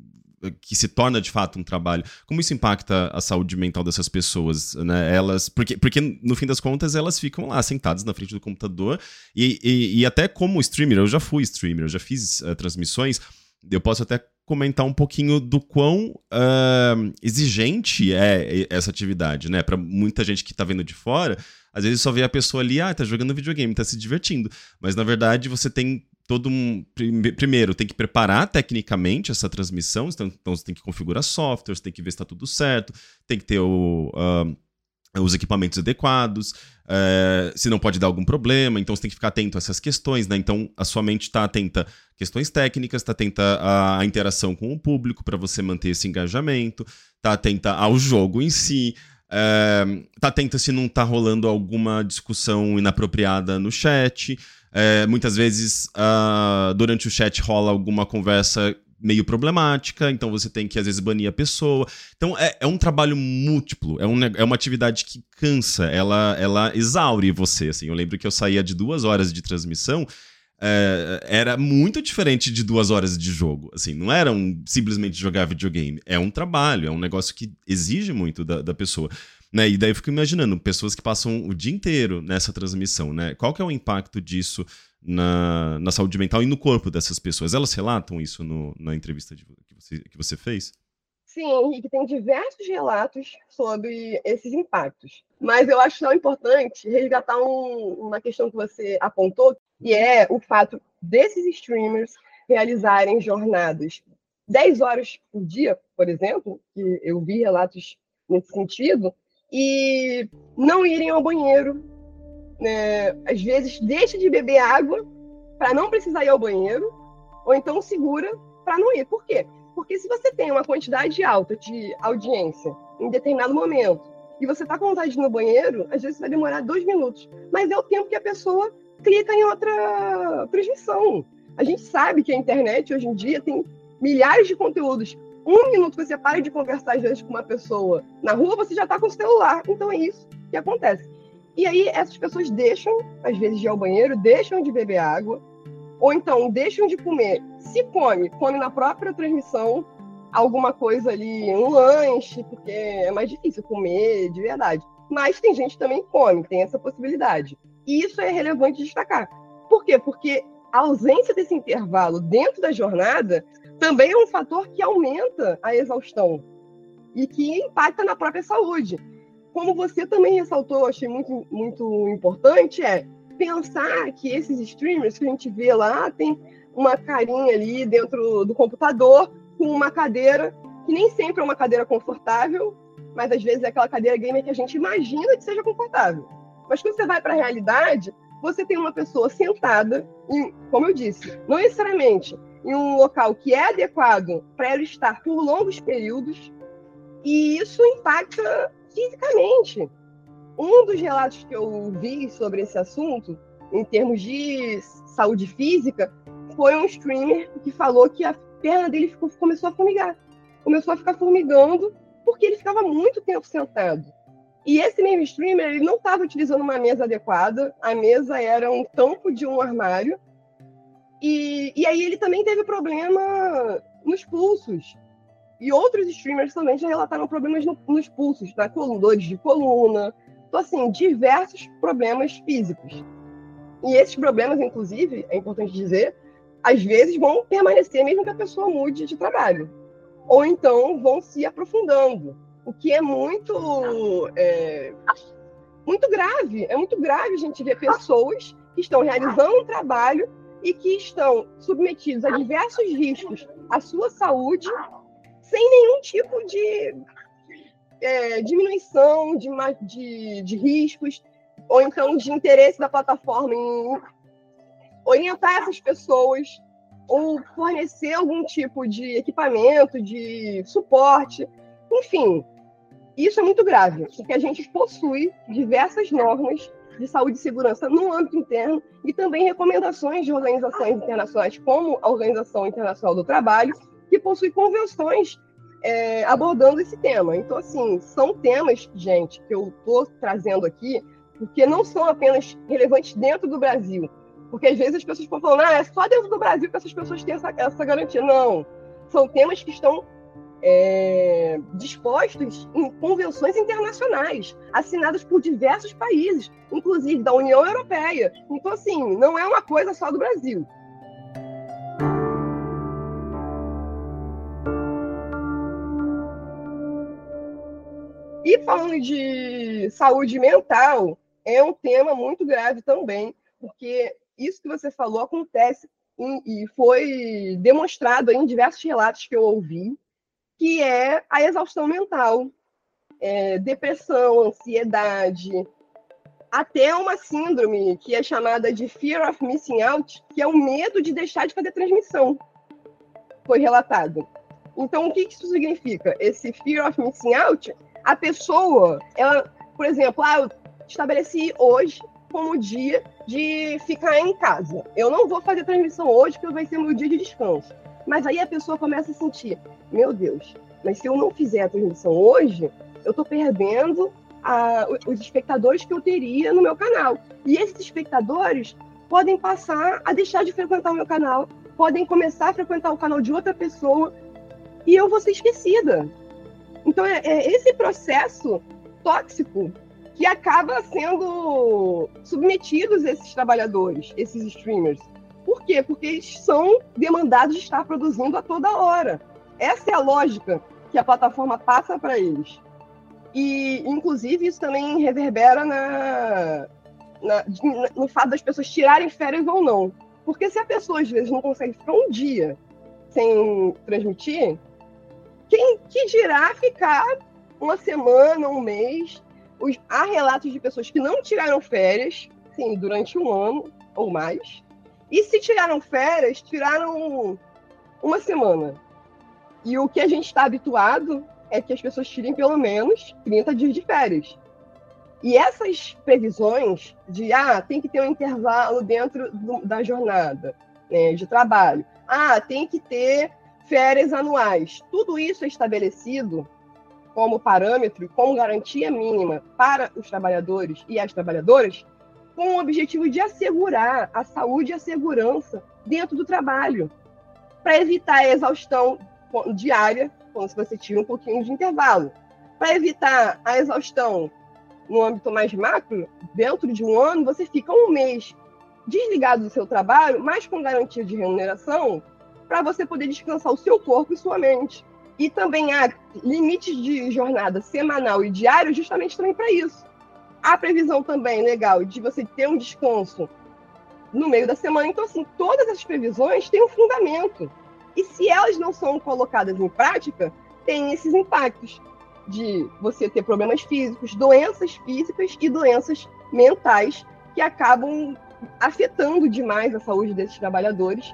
Speaker 2: que se torna de fato um trabalho, como isso impacta a saúde mental dessas pessoas, né? Elas, porque, porque no fim das contas elas ficam lá sentadas na frente do computador e, e, e até como streamer, eu já fui streamer, eu já fiz uh, transmissões, eu posso até comentar um pouquinho do quão uh, exigente é essa atividade, né? Para muita gente que tá vendo de fora, às vezes só vê a pessoa ali, ah, tá jogando videogame, tá se divertindo. Mas na verdade você tem todo um. Primeiro, tem que preparar tecnicamente essa transmissão, então, então você tem que configurar software, você tem que ver se está tudo certo, tem que ter o. Uh, os equipamentos adequados, uh, se não pode dar algum problema, então você tem que ficar atento a essas questões, né? Então a sua mente está atenta a questões técnicas, está atenta à interação com o público para você manter esse engajamento, está atenta ao jogo em si, uh, tá atenta se não está rolando alguma discussão inapropriada no chat. É, muitas vezes, uh, durante o chat rola alguma conversa meio problemática, então você tem que às vezes banir a pessoa. Então é, é um trabalho múltiplo, é, um, é uma atividade que cansa, ela, ela exaure você. Assim. Eu lembro que eu saía de duas horas de transmissão. É, era muito diferente de duas horas de jogo. Assim, não era um, simplesmente jogar videogame. É um trabalho, é um negócio que exige muito da, da pessoa. Né? E daí eu fico imaginando pessoas que passam o dia inteiro nessa transmissão, né? Qual que é o impacto disso na, na saúde mental e no corpo dessas pessoas? Elas relatam isso no, na entrevista de, que, você, que você fez?
Speaker 1: Sim, Henrique, tem diversos relatos sobre esses impactos. Mas eu acho tão importante resgatar um, uma questão que você apontou, que é o fato desses streamers realizarem jornadas 10 horas por dia, por exemplo, que eu vi relatos nesse sentido, e não irem ao banheiro. Né? Às vezes deixa de beber água para não precisar ir ao banheiro, ou então segura para não ir. Por quê? Porque se você tem uma quantidade alta de audiência em determinado momento e você está com vontade de ir no banheiro, às vezes vai demorar dois minutos, mas é o tempo que a pessoa clica em outra transmissão. A gente sabe que a internet hoje em dia tem milhares de conteúdos um minuto que você para de conversar vezes com uma pessoa na rua, você já está com o celular. Então é isso que acontece. E aí essas pessoas deixam, às vezes, de ir ao banheiro, deixam de beber água, ou então deixam de comer. Se come, come na própria transmissão alguma coisa ali, um lanche, porque é mais difícil comer de verdade. Mas tem gente que também come, tem essa possibilidade. E isso é relevante destacar. Por quê? Porque a ausência desse intervalo dentro da jornada também é um fator que aumenta a exaustão e que impacta na própria saúde. Como você também ressaltou, achei muito, muito importante, é pensar que esses streamers que a gente vê lá tem uma carinha ali dentro do computador com uma cadeira que nem sempre é uma cadeira confortável, mas às vezes é aquela cadeira gamer que a gente imagina que seja confortável. Mas quando você vai para a realidade, você tem uma pessoa sentada, em, como eu disse, não necessariamente em um local que é adequado para ela estar por longos períodos, e isso impacta fisicamente. Um dos relatos que eu vi sobre esse assunto, em termos de saúde física, foi um streamer que falou que a perna dele ficou, começou a formigar. Começou a ficar formigando porque ele ficava muito tempo sentado. E esse mesmo streamer, ele não estava utilizando uma mesa adequada, a mesa era um tampo de um armário, e, e aí ele também teve problema nos pulsos. E outros streamers também já relataram problemas no, nos pulsos, tá? dores de coluna, então, assim, diversos problemas físicos. E esses problemas, inclusive, é importante dizer, às vezes vão permanecer mesmo que a pessoa mude de trabalho. Ou então vão se aprofundando o que é muito é, muito grave. É muito grave a gente ver pessoas que estão realizando um trabalho e que estão submetidos a diversos riscos à sua saúde sem nenhum tipo de é, diminuição de, de, de riscos ou então de interesse da plataforma em orientar essas pessoas ou fornecer algum tipo de equipamento, de suporte, enfim, isso é muito grave, porque a gente possui diversas normas de saúde e segurança no âmbito interno e também recomendações de organizações internacionais, como a Organização Internacional do Trabalho, que possui convenções é, abordando esse tema. Então, assim, são temas, gente, que eu estou trazendo aqui, porque não são apenas relevantes dentro do Brasil. Porque às vezes as pessoas estão falando, ah, é só dentro do Brasil que essas pessoas têm essa, essa garantia. Não. São temas que estão é, dispostos em convenções internacionais, assinadas por diversos países, inclusive da União Europeia. Então, assim, não é uma coisa só do Brasil. E falando de saúde mental, é um tema muito grave também, porque isso que você falou acontece e foi demonstrado em diversos relatos que eu ouvi, que é a exaustão mental, é, depressão, ansiedade, até uma síndrome que é chamada de fear of missing out, que é o medo de deixar de fazer transmissão. Foi relatado. Então, o que isso significa? Esse fear of missing out, a pessoa, ela, por exemplo, ah, eu estabeleci hoje como dia de ficar em casa. Eu não vou fazer transmissão hoje, porque vai ser meu dia de descanso. Mas aí a pessoa começa a sentir, meu Deus, mas se eu não fizer a transmissão hoje, eu estou perdendo a, os espectadores que eu teria no meu canal. E esses espectadores podem passar a deixar de frequentar o meu canal, podem começar a frequentar o canal de outra pessoa e eu vou ser esquecida. Então é, é esse processo tóxico que acaba sendo submetidos esses trabalhadores, esses streamers. Por quê? Porque eles são demandados de estar produzindo a toda hora. Essa é a lógica que a plataforma passa para eles. E, inclusive, isso também reverbera na, na, no fato das pessoas tirarem férias ou não. Porque se a pessoa, às vezes, não consegue ficar um dia sem transmitir, quem que dirá ficar uma semana, um mês? Os, há relatos de pessoas que não tiraram férias, sim, durante um ano ou mais, e se tiraram férias, tiraram uma semana. E o que a gente está habituado é que as pessoas tirem pelo menos 30 dias de férias. E essas previsões de, ah, tem que ter um intervalo dentro do, da jornada né, de trabalho, ah, tem que ter férias anuais, tudo isso é estabelecido como parâmetro, como garantia mínima para os trabalhadores e as trabalhadoras com o objetivo de assegurar a saúde e a segurança dentro do trabalho, para evitar a exaustão diária, quando você tira um pouquinho de intervalo, para evitar a exaustão no âmbito mais macro, dentro de um ano, você fica um mês desligado do seu trabalho, mas com garantia de remuneração, para você poder descansar o seu corpo e sua mente. E também há limites de jornada semanal e diário justamente também para isso a previsão também legal de você ter um descanso no meio da semana. Então, assim, todas essas previsões têm um fundamento. E se elas não são colocadas em prática, tem esses impactos de você ter problemas físicos, doenças físicas e doenças mentais que acabam afetando demais a saúde desses trabalhadores.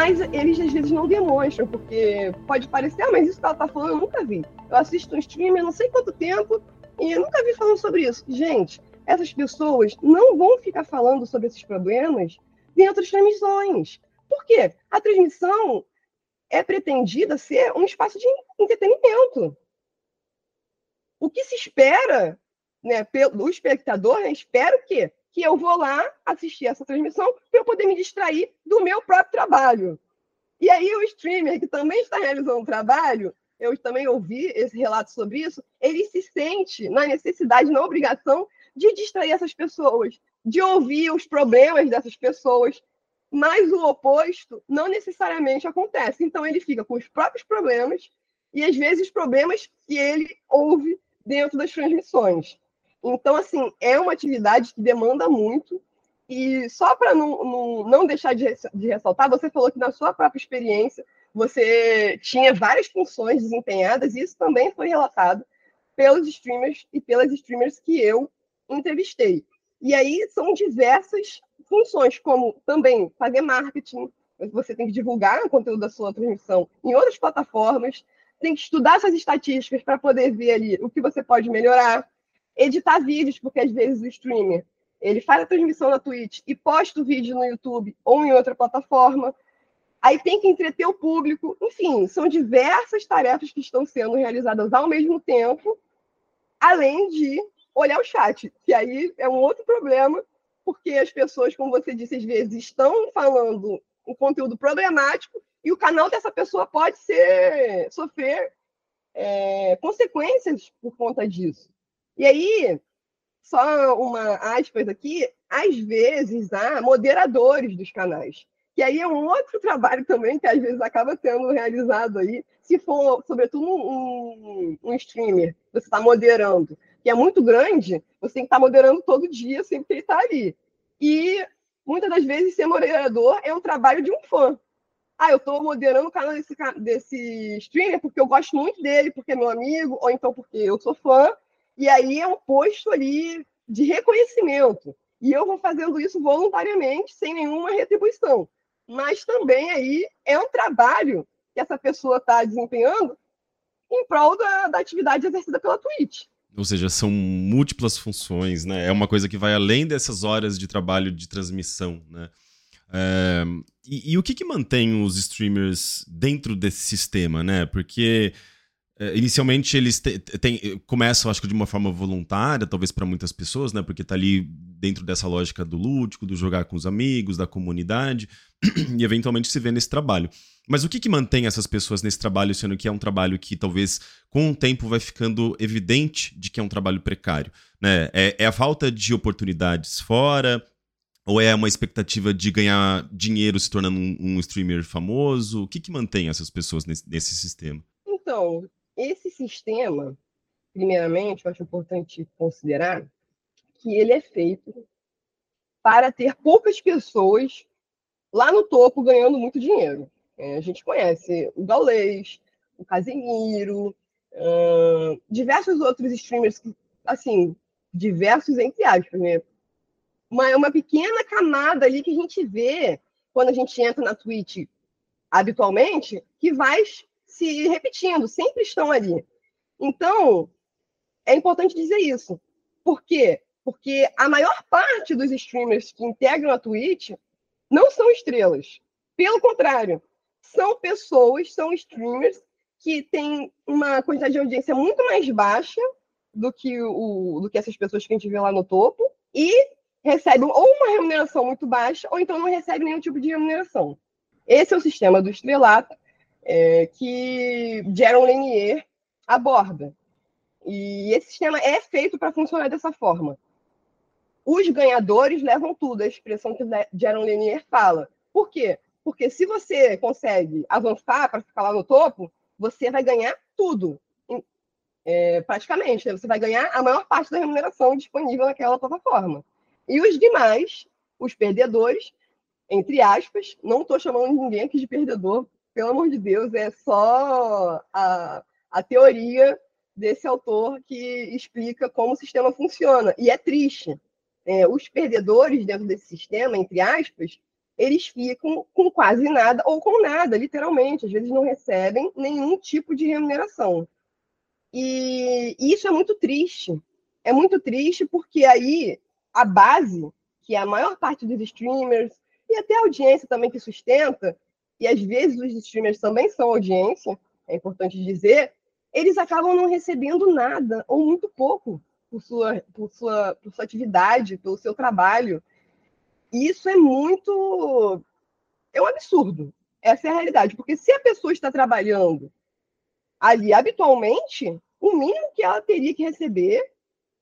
Speaker 1: Mas eles às vezes não demonstram, porque pode parecer, ah, mas isso que ela tá falando eu nunca vi. Eu assisto um stream há não sei quanto tempo e eu nunca vi falando sobre isso. Gente, essas pessoas não vão ficar falando sobre esses problemas dentro das transmissões. Por quê? A transmissão é pretendida ser um espaço de entretenimento. O que se espera né, pelo espectador, né, espera o quê? Que eu vou lá assistir essa transmissão para eu poder me distrair do meu próprio trabalho. E aí o streamer que também está realizando um trabalho, eu também ouvi esse relato sobre isso, ele se sente na necessidade, na obrigação de distrair essas pessoas, de ouvir os problemas dessas pessoas, mas o oposto não necessariamente acontece. Então ele fica com os próprios problemas e às vezes problemas que ele ouve dentro das transmissões. Então, assim, é uma atividade que demanda muito. E só para não, não, não, deixar de, de ressaltar, você falou que na sua própria experiência você tinha várias funções desempenhadas, e isso também foi relatado pelos streamers e pelas streamers que eu entrevistei. E aí são diversas funções, como também fazer marketing, você tem que divulgar o conteúdo da sua transmissão em outras plataformas, tem que estudar essas estatísticas para poder ver ali o que você pode melhorar, editar vídeos, porque às vezes o streamer ele faz a transmissão na Twitch e posta o vídeo no YouTube ou em outra plataforma. Aí tem que entreter o público. Enfim, são diversas tarefas que estão sendo realizadas ao mesmo tempo, além de olhar o chat, que aí é um outro problema, porque as pessoas, como você disse, às vezes estão falando um conteúdo problemático e o canal dessa pessoa pode ser sofrer é, consequências por conta disso. E aí, só uma aspas aqui, às vezes há moderadores dos canais. Que aí é um outro trabalho também que às vezes acaba sendo realizado aí, se for, sobretudo, um, um streamer, você está moderando que é muito grande, você tem que estar moderando todo dia, sempre que ele está ali. E muitas das vezes ser moderador é um trabalho de um fã. Ah, eu estou moderando o canal desse, desse streamer porque eu gosto muito dele, porque é meu amigo, ou então porque eu sou fã. E aí é um posto ali de reconhecimento. E eu vou fazendo isso voluntariamente, sem nenhuma retribuição. Mas também aí é um trabalho que essa pessoa está desempenhando em prol da, da atividade exercida pela Twitch.
Speaker 2: Ou seja, são múltiplas funções, né? É uma coisa que vai além dessas horas de trabalho de transmissão, né? É, e, e, o que, que mantém os streamers dentro desse sistema, né? Porque inicialmente eles te, tem, começam, acho que de uma forma voluntária, talvez para muitas pessoas, né? Porque tá ali dentro dessa lógica do lúdico, do jogar com os amigos, da comunidade, e eventualmente se vê nesse trabalho. Mas o que, que mantém essas pessoas nesse trabalho, sendo que é um trabalho que talvez com o tempo vai ficando evidente de que é um trabalho precário? Né? É, é a falta de oportunidades fora? Ou é uma expectativa de ganhar dinheiro se tornando um, um streamer famoso? O que, que mantém essas pessoas nesse, nesse sistema?
Speaker 1: Então, esse sistema, primeiramente, eu acho importante considerar que ele é feito para ter poucas pessoas lá no topo ganhando muito dinheiro. É, a gente conhece o Gaulês, o Casemiro, diversos outros streamers, que, assim, diversos entre aspas, né? Uma, é uma pequena camada ali que a gente vê quando a gente entra na Twitch habitualmente, que vai se repetindo, sempre estão ali. Então, é importante dizer isso. Por quê? Porque a maior parte dos streamers que integram a Twitch não são estrelas. Pelo contrário, são pessoas, são streamers que têm uma quantidade de audiência muito mais baixa do que, o, do que essas pessoas que a gente vê lá no topo e recebem ou uma remuneração muito baixa ou então não recebem nenhum tipo de remuneração. Esse é o sistema do estrelato é, que Jaron Lanier aborda. E esse sistema é feito para funcionar dessa forma. Os ganhadores levam tudo, a expressão que Jaron Lanier fala. Por quê? Porque se você consegue avançar para ficar lá no topo, você vai ganhar tudo. É, praticamente, né? você vai ganhar a maior parte da remuneração disponível naquela plataforma. E os demais, os perdedores, entre aspas, não estou chamando ninguém aqui de perdedor, pelo amor de Deus, é só a, a teoria desse autor que explica como o sistema funciona. E é triste. É, os perdedores dentro desse sistema, entre aspas, eles ficam com quase nada ou com nada, literalmente. Às vezes não recebem nenhum tipo de remuneração. E, e isso é muito triste. É muito triste porque aí a base, que é a maior parte dos streamers, e até a audiência também que sustenta, e às vezes os streamers também são audiência, é importante dizer, eles acabam não recebendo nada, ou muito pouco, por sua, por sua, por sua atividade, pelo seu trabalho. E isso é muito. É um absurdo. Essa é a realidade. Porque se a pessoa está trabalhando ali habitualmente, o mínimo que ela teria que receber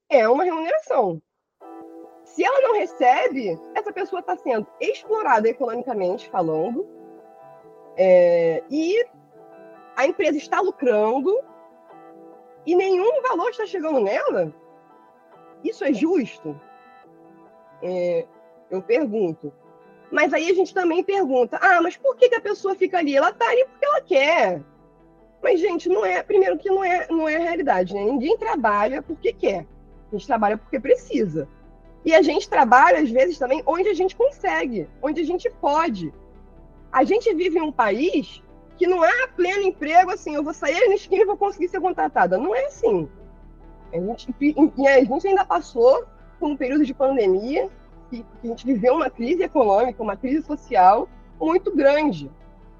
Speaker 1: é uma remuneração. Se ela não recebe, essa pessoa está sendo explorada economicamente falando, é, e a empresa está lucrando e nenhum valor está chegando nela. Isso é justo? É, eu pergunto. Mas aí a gente também pergunta: ah, mas por que, que a pessoa fica ali? Ela está ali porque ela quer. Mas, gente, não é. Primeiro que não é, não é a realidade, né? Ninguém trabalha porque quer. A gente trabalha porque precisa. E a gente trabalha, às vezes, também onde a gente consegue, onde a gente pode. A gente vive em um país que não é pleno emprego, assim, eu vou sair na esquina e vou conseguir ser contratada. Não é assim. A gente, e a gente ainda passou por um período de pandemia que, a gente viveu uma crise econômica, uma crise social muito grande.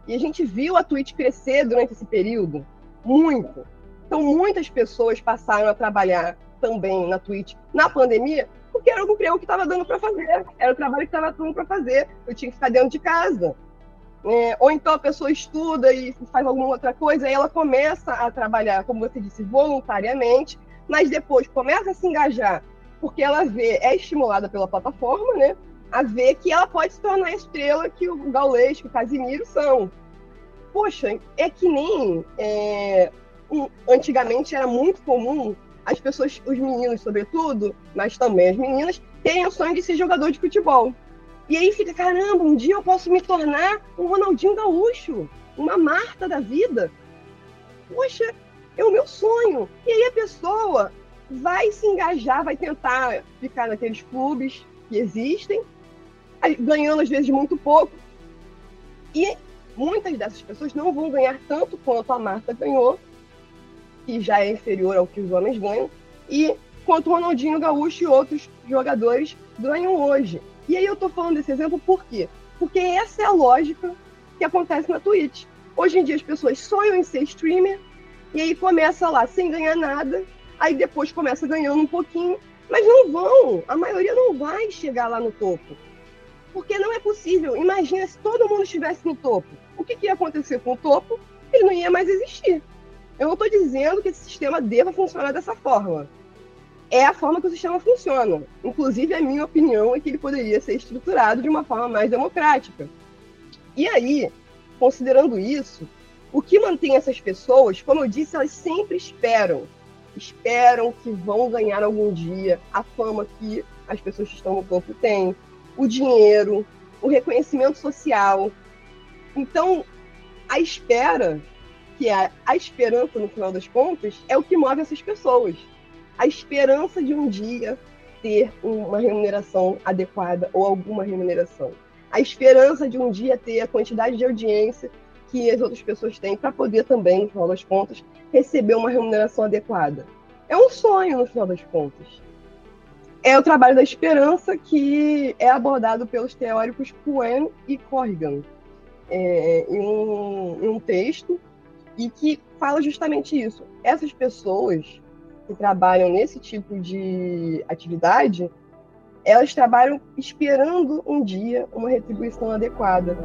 Speaker 1: E a gente viu a Twitch crescer durante esse período, muito. Então, muitas pessoas passaram a trabalhar também na Twitch na pandemia, porque era o emprego que estava dando para fazer, era o trabalho que estava dando para fazer. Eu tinha que ficar dentro de casa. É, ou então a pessoa estuda e faz alguma outra coisa, e ela começa a trabalhar, como você disse, voluntariamente, mas depois começa a se engajar porque ela vê, é estimulada pela plataforma, né? A ver que ela pode se tornar a estrela que o Gaulês, que o Casimiro são. Poxa, é que nem é, antigamente era muito comum as pessoas, os meninos sobretudo, mas também as meninas, terem o sonho de ser jogador de futebol. E aí fica, caramba, um dia eu posso me tornar um Ronaldinho Gaúcho, uma Marta da vida. Poxa, é o meu sonho. E aí a pessoa vai se engajar, vai tentar ficar naqueles clubes que existem, ganhando às vezes muito pouco. E muitas dessas pessoas não vão ganhar tanto quanto a Marta ganhou, que já é inferior ao que os homens ganham, e quanto o Ronaldinho Gaúcho e outros jogadores ganham hoje. E aí eu tô falando desse exemplo por quê? Porque essa é a lógica que acontece na Twitch. Hoje em dia as pessoas sonham em ser streamer, e aí começa lá sem ganhar nada, aí depois começa ganhando um pouquinho, mas não vão, a maioria não vai chegar lá no topo. Porque não é possível. Imagina se todo mundo estivesse no topo. O que, que ia acontecer com o topo? Ele não ia mais existir. Eu não estou dizendo que esse sistema deva funcionar dessa forma. É a forma que o sistema funciona. Inclusive, a minha opinião é que ele poderia ser estruturado de uma forma mais democrática. E aí, considerando isso, o que mantém essas pessoas, como eu disse, elas sempre esperam esperam que vão ganhar algum dia a fama que as pessoas que estão no topo têm, o dinheiro, o reconhecimento social. Então, a espera, que é a esperança no final das contas, é o que move essas pessoas. A esperança de um dia ter uma remuneração adequada ou alguma remuneração. A esperança de um dia ter a quantidade de audiência que as outras pessoas têm para poder também, no final das contas, receber uma remuneração adequada. É um sonho, no final das contas. É o trabalho da esperança que é abordado pelos teóricos Cohen e Corrigan é, em, um, em um texto e que fala justamente isso. Essas pessoas que trabalham nesse tipo de atividade, elas trabalham esperando um dia uma retribuição adequada.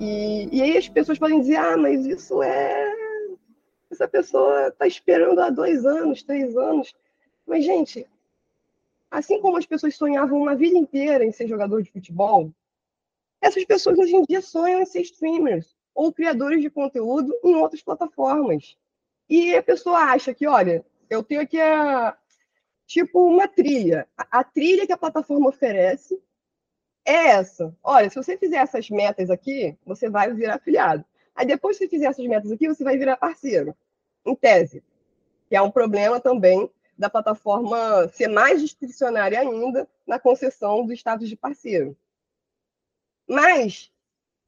Speaker 1: E, e aí as pessoas podem dizer, ah, mas isso é. Essa pessoa está esperando há dois anos, três anos. Mas, gente, assim como as pessoas sonhavam uma vida inteira em ser jogador de futebol, essas pessoas hoje em dia sonham em ser streamers ou criadores de conteúdo em outras plataformas. E a pessoa acha que, olha, eu tenho aqui a, tipo uma trilha. A, a trilha que a plataforma oferece é essa. Olha, se você fizer essas metas aqui, você vai virar afiliado. Aí depois que você fizer essas metas aqui, você vai virar parceiro, em tese. Que é um problema também da plataforma ser mais discricionária ainda na concessão do status de parceiro. Mas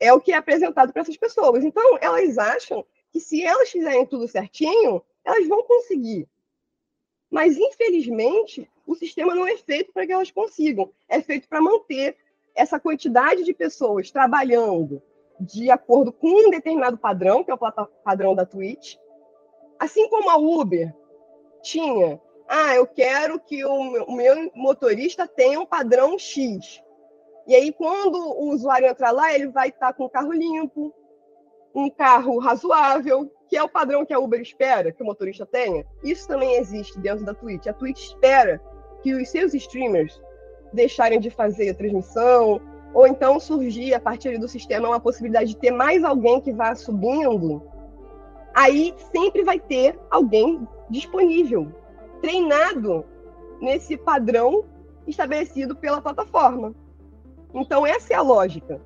Speaker 1: é o que é apresentado para essas pessoas. Então, elas acham que se elas fizerem tudo certinho, elas vão conseguir. Mas, infelizmente, o sistema não é feito para que elas consigam. É feito para manter essa quantidade de pessoas trabalhando de acordo com um determinado padrão, que é o padrão da Twitch. Assim como a Uber tinha, ah, eu quero que o meu motorista tenha um padrão X. E aí, quando o usuário entrar lá, ele vai estar com um carro limpo, um carro razoável, que é o padrão que a Uber espera que o motorista tenha. Isso também existe dentro da Twitch. A Twitch espera que os seus streamers deixarem de fazer a transmissão, ou então surgir a partir do sistema uma possibilidade de ter mais alguém que vá subindo, aí sempre vai ter alguém disponível, treinado nesse padrão estabelecido pela plataforma. Então, essa é a lógica.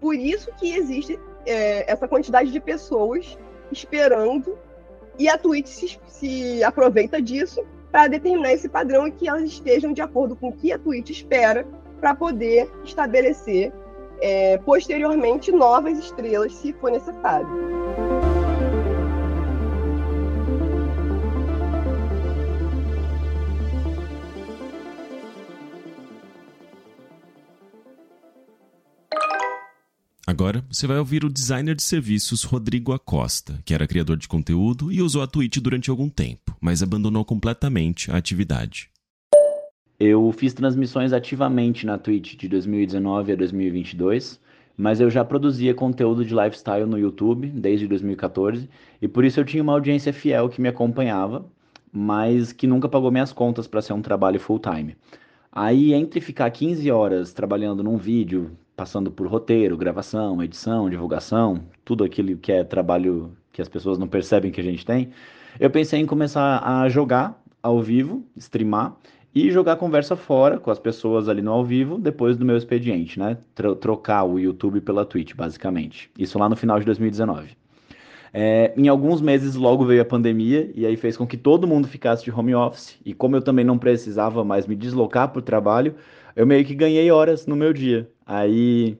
Speaker 1: Por isso que existe é, essa quantidade de pessoas esperando e a Twitch se, se aproveita disso para determinar esse padrão e que elas estejam de acordo com o que a Twitch espera para poder estabelecer é, posteriormente novas estrelas, se for necessário.
Speaker 2: Agora você vai ouvir o designer de serviços Rodrigo Acosta, que era criador de conteúdo e usou a Twitch durante algum tempo, mas abandonou completamente a atividade.
Speaker 5: Eu fiz transmissões ativamente na Twitch de 2019 a 2022, mas eu já produzia conteúdo de lifestyle no YouTube desde 2014 e por isso eu tinha uma audiência fiel que me acompanhava, mas que nunca pagou minhas contas para ser um trabalho full time. Aí, entre ficar 15 horas trabalhando num vídeo, passando por roteiro, gravação, edição, divulgação, tudo aquilo que é trabalho que as pessoas não percebem que a gente tem, eu pensei em começar a jogar ao vivo, streamar e jogar conversa fora com as pessoas ali no ao vivo depois do meu expediente, né? trocar o YouTube pela Twitch, basicamente. Isso lá no final de 2019. É, em alguns meses logo veio a pandemia e aí fez com que todo mundo ficasse de home office. E como eu também não precisava mais me deslocar para o trabalho, eu meio que ganhei horas no meu dia. Aí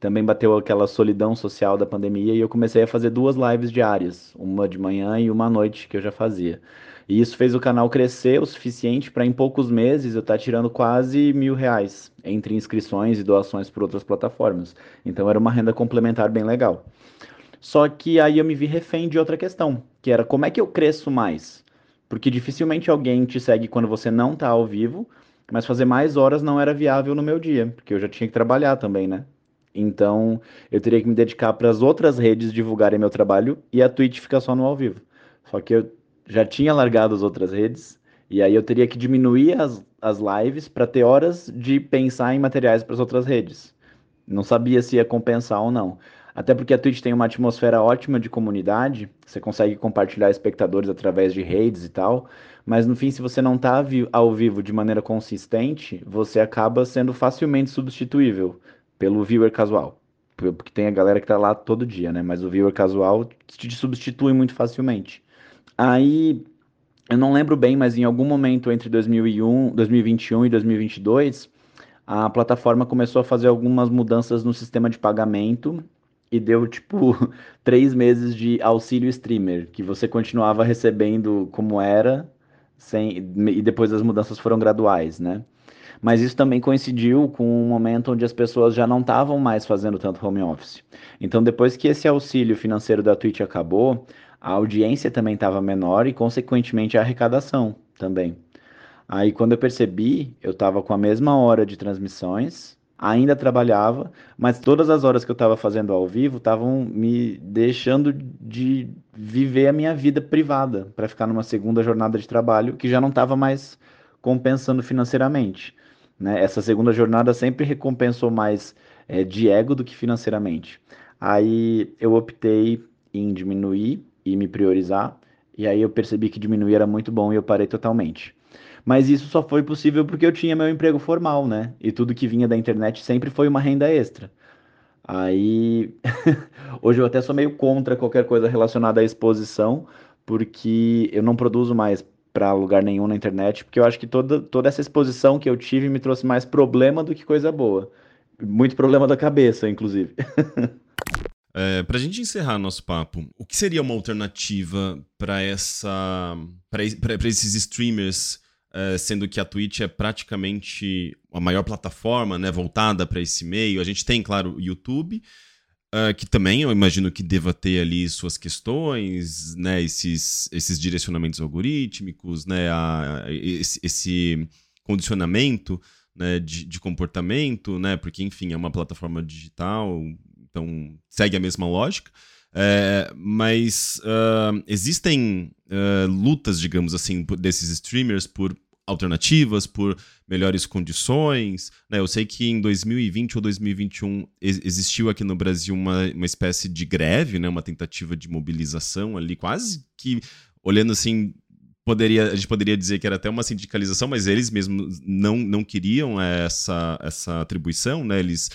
Speaker 5: também bateu aquela solidão social da pandemia e eu comecei a fazer duas lives diárias, uma de manhã e uma à noite que eu já fazia. E isso fez o canal crescer o suficiente para em poucos meses eu estar tá tirando quase mil reais entre inscrições e doações por outras plataformas. Então era uma renda complementar bem legal. Só que aí eu me vi refém de outra questão, que era como é que eu cresço mais? Porque dificilmente alguém te segue quando você não está ao vivo, mas fazer mais horas não era viável no meu dia, porque eu já tinha que trabalhar também, né? Então, eu teria que me dedicar para as outras redes divulgarem meu trabalho e a Twitch ficar só no ao vivo. Só que eu já tinha largado as outras redes, e aí eu teria que diminuir as, as lives para ter horas de pensar em materiais para as outras redes. Não sabia se ia compensar ou não. Até porque a Twitch tem uma atmosfera ótima de comunidade, você consegue compartilhar espectadores através de redes e tal, mas no fim, se você não está ao vivo de maneira consistente, você acaba sendo facilmente substituível pelo viewer casual. Porque tem a galera que está lá todo dia, né? Mas o viewer casual te substitui muito facilmente. Aí, eu não lembro bem, mas em algum momento entre 2001, 2021 e 2022, a plataforma começou a fazer algumas mudanças no sistema de pagamento e deu tipo três meses de auxílio streamer, que você continuava recebendo como era, sem, e depois as mudanças foram graduais, né? Mas isso também coincidiu com um momento onde as pessoas já não estavam mais fazendo tanto home office. Então, depois que esse auxílio financeiro da Twitch acabou, a audiência também estava menor e, consequentemente, a arrecadação também. Aí, quando eu percebi, eu estava com a mesma hora de transmissões, ainda trabalhava, mas todas as horas que eu estava fazendo ao vivo estavam me deixando de viver a minha vida privada para ficar numa segunda jornada de trabalho que já não estava mais compensando financeiramente. Né? Essa segunda jornada sempre recompensou mais é, de ego do que financeiramente. Aí eu optei em diminuir e me priorizar, e aí eu percebi que diminuir era muito bom e eu parei totalmente. Mas isso só foi possível porque eu tinha meu emprego formal, né? E tudo que vinha da internet sempre foi uma renda extra. Aí, hoje eu até sou meio contra qualquer coisa relacionada à exposição, porque eu não produzo mais para lugar nenhum na internet, porque eu acho que toda, toda essa exposição que eu tive me trouxe mais problema do que coisa boa. Muito problema da cabeça, inclusive.
Speaker 2: É, para a gente encerrar nosso papo, o que seria uma alternativa para essa, para esses streamers Uh, sendo que a Twitch é praticamente a maior plataforma né, voltada para esse meio. A gente tem, claro, o YouTube, uh, que também eu imagino que deva ter ali suas questões, né, esses, esses direcionamentos algorítmicos, né, a, esse, esse, condicionamento né, de, de, comportamento, né, porque, enfim, é uma plataforma digital, então segue a mesma lógica. É, mas uh, existem uh, lutas, digamos assim, desses streamers por alternativas, por melhores condições. Né? Eu sei que em 2020 ou 2021 existiu aqui no Brasil uma, uma espécie de greve, né? uma tentativa de mobilização ali, quase que olhando assim. Poderia, a gente poderia dizer que era até uma sindicalização, mas eles mesmos não, não queriam essa, essa atribuição, né? Eles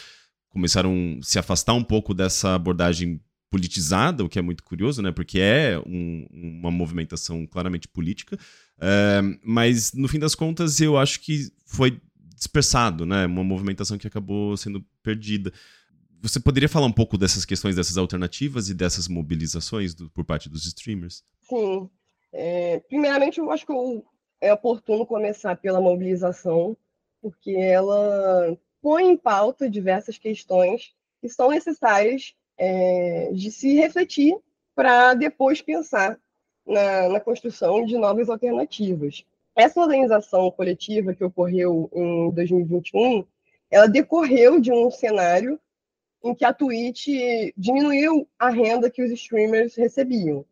Speaker 2: começaram a se afastar um pouco dessa abordagem politizada, o que é muito curioso, né? Porque é um, uma movimentação claramente política. É, mas, no fim das contas, eu acho que foi dispersado, né? Uma movimentação que acabou sendo perdida. Você poderia falar um pouco dessas questões, dessas alternativas e dessas mobilizações do, por parte dos streamers?
Speaker 1: Sim. É, primeiramente, eu acho que é oportuno começar pela mobilização, porque ela põe em pauta diversas questões que são necessárias é, de se refletir para depois pensar na, na, construção de novas alternativas. Essa organização coletiva que ocorreu em 2021, ela decorreu de um cenário em que a Twitch diminuiu a renda que os streamers recebiam.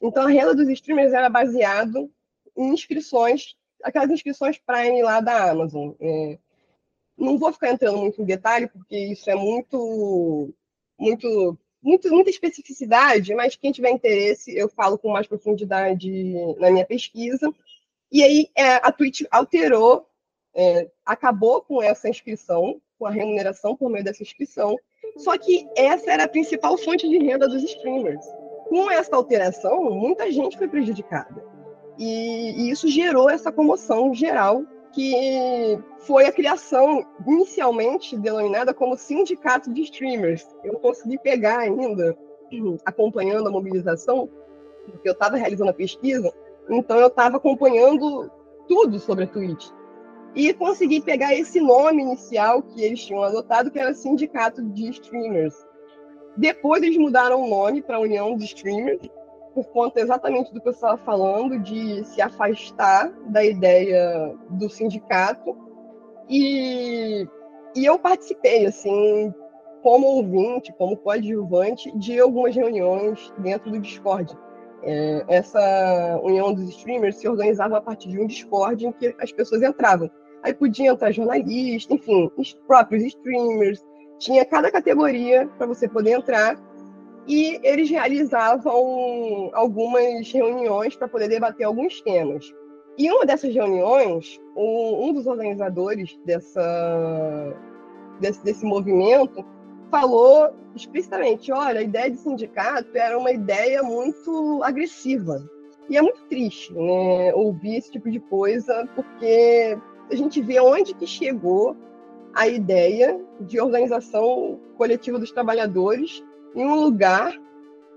Speaker 1: Então, a renda dos streamers era baseada em inscrições, aquelas inscrições Prime lá da Amazon. É, não vou ficar entrando muito em detalhe, porque isso é muito muito, muito, muita especificidade, mas quem tiver interesse, eu falo com mais profundidade na minha pesquisa. E aí é, a Twitch alterou, é, acabou com essa inscrição, com a remuneração por meio dessa inscrição, só que essa era a principal fonte de renda dos streamers. Com essa alteração, muita gente foi prejudicada. E, e isso gerou essa comoção geral que foi a criação inicialmente denominada como Sindicato de Streamers. Eu consegui pegar ainda, acompanhando a mobilização, porque eu estava realizando a pesquisa, então eu estava acompanhando tudo sobre a Twitch. E consegui pegar esse nome inicial que eles tinham adotado, que era Sindicato de Streamers. Depois eles mudaram o nome para União de Streamers, por conta exatamente do que eu estava falando, de se afastar da ideia do sindicato. E, e eu participei, assim, como ouvinte, como coadjuvante, de algumas reuniões dentro do Discord. É, essa união dos streamers se organizava a partir de um Discord em que as pessoas entravam. Aí podia entrar jornalista, enfim, os próprios streamers, tinha cada categoria para você poder entrar e eles realizavam algumas reuniões para poder debater alguns temas. E uma dessas reuniões, um, dos organizadores dessa, desse, desse movimento falou explicitamente: olha, a ideia de sindicato era uma ideia muito agressiva. E é muito triste né, ouvir esse tipo de coisa, porque a gente vê onde que chegou a ideia de organização coletiva dos trabalhadores em um lugar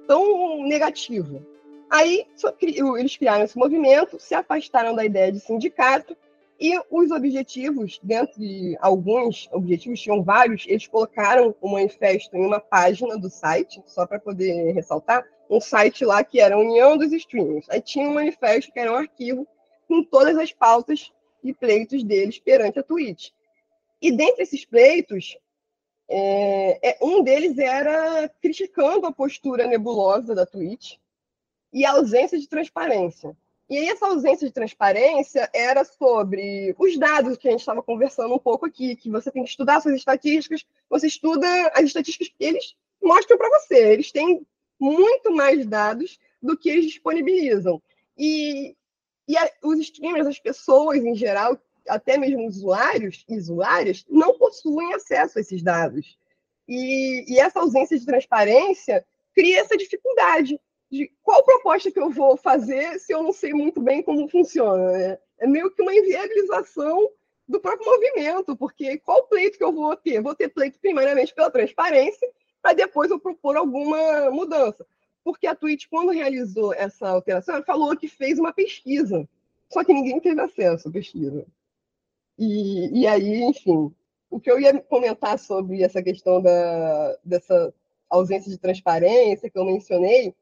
Speaker 1: tão negativo. Aí eles criaram esse movimento, se afastaram da ideia de sindicato e os objetivos, dentre alguns objetivos, tinham vários, eles colocaram o manifesto em uma página do site, só para poder ressaltar, um site lá que era a União dos Streamers. Aí tinha um manifesto que era um arquivo com todas as pautas e pleitos deles perante a Twitch. E dentre esses pleitos, é, é, um deles era criticando a postura nebulosa da Twitch e a ausência de transparência. E aí essa ausência de transparência era sobre os dados que a gente estava conversando um pouco aqui, que você tem que estudar suas estatísticas, você estuda as estatísticas que eles mostram para você. Eles têm muito mais dados do que eles disponibilizam. E, e a, os streamers, as pessoas em geral, até mesmo usuários e usuárias, não possuem acesso a esses dados. E, e essa ausência de transparência cria essa dificuldade de qual proposta que eu vou fazer se eu não sei muito bem como funciona. Né? É meio que uma inviabilização do próprio movimento, porque qual pleito que eu vou ter? Vou ter pleito primeiramente pela transparência, para depois eu propor alguma mudança. Porque a Twitch, quando realizou essa alteração, ela falou que fez uma pesquisa, só que ninguém teve acesso à pesquisa. E, e aí, enfim, o que eu ia comentar sobre essa questão da, dessa ausência de transparência que eu mencionei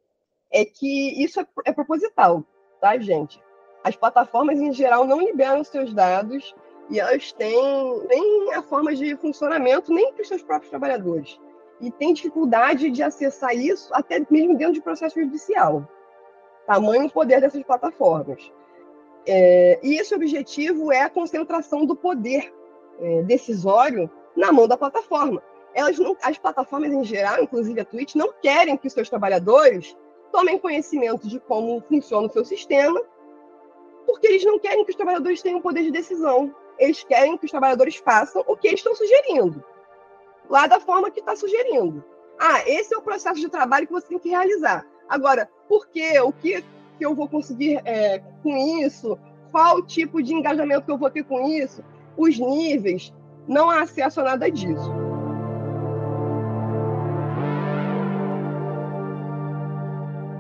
Speaker 1: é que isso é, é proposital, tá, gente? As plataformas, em geral, não liberam seus dados e elas têm nem a forma de funcionamento, nem para os seus próprios trabalhadores. E tem dificuldade de acessar isso até mesmo dentro de processo judicial. Tamanho poder dessas plataformas. É, e esse objetivo é a concentração do poder é, decisório na mão da plataforma. Elas não, as plataformas em geral, inclusive a Twitch, não querem que os seus trabalhadores tomem conhecimento de como funciona o seu sistema, porque eles não querem que os trabalhadores tenham poder de decisão. Eles querem que os trabalhadores façam o que eles estão sugerindo, lá da forma que está sugerindo. Ah, esse é o processo de trabalho que você tem que realizar. Agora, por quê? O que, que eu vou conseguir é, com isso? Qual tipo de engajamento que eu vou ter com isso? Os níveis, não há acesso a nada disso.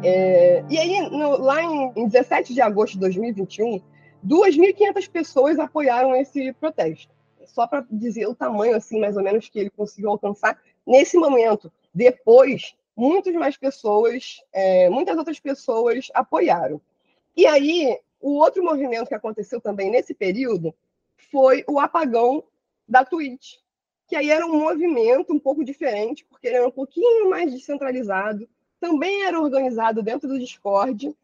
Speaker 1: É, e aí, no, lá em, em 17 de agosto de 2021, 2.500 pessoas apoiaram esse protesto. Só para dizer o tamanho, assim, mais ou menos, que ele conseguiu alcançar nesse momento. Depois, muitas mais pessoas, é, muitas outras pessoas apoiaram. E aí, o outro movimento que aconteceu também nesse período foi o apagão da Twitch, que aí era um movimento um pouco diferente, porque ele era um pouquinho mais descentralizado, também era organizado dentro do Discord,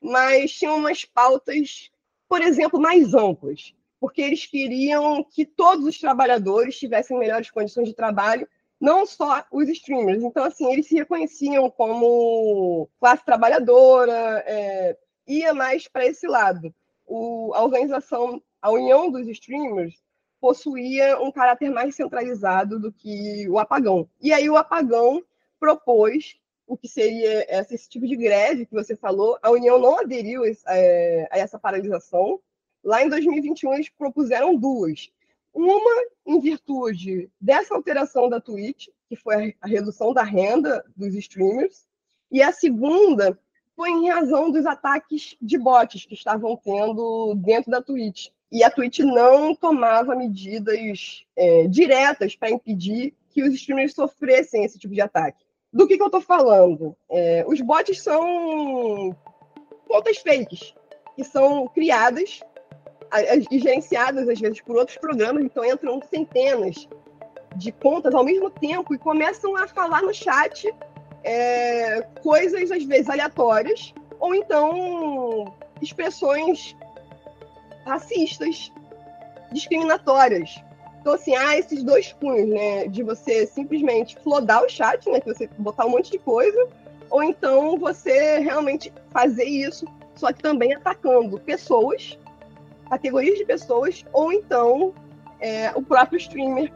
Speaker 1: mas tinha umas pautas, por exemplo, mais amplas, porque eles queriam que todos os trabalhadores tivessem melhores condições de trabalho, não só os streamers. Então, assim, eles se reconheciam como classe trabalhadora, é, ia mais para esse lado. O, a organização, a união dos streamers, possuía um caráter mais centralizado do que o apagão. E aí o apagão propôs o que seria esse tipo de greve que você falou. A União não aderiu é, a essa paralisação. Lá em 2021, eles propuseram duas. Uma em virtude dessa alteração da Twitch, que foi a redução da renda dos streamers, e a segunda foi em razão dos ataques de bots que estavam tendo dentro da Twitch. E a Twitch não tomava medidas é, diretas para impedir que os streamers sofressem esse tipo de ataque. Do que, que eu estou falando? É, os bots são contas fakes, que são criadas gerenciadas, às vezes, por outros programas. Então, entram centenas de contas ao mesmo tempo e começam a falar no chat é, coisas, às vezes, aleatórias, ou então expressões racistas, discriminatórias. Então, assim, há esses dois punhos, né? De você simplesmente flodar o chat, né? Que você botar um monte de coisa, ou então você realmente fazer isso, só que também atacando pessoas, categorias de pessoas, ou então é, o próprio streamer,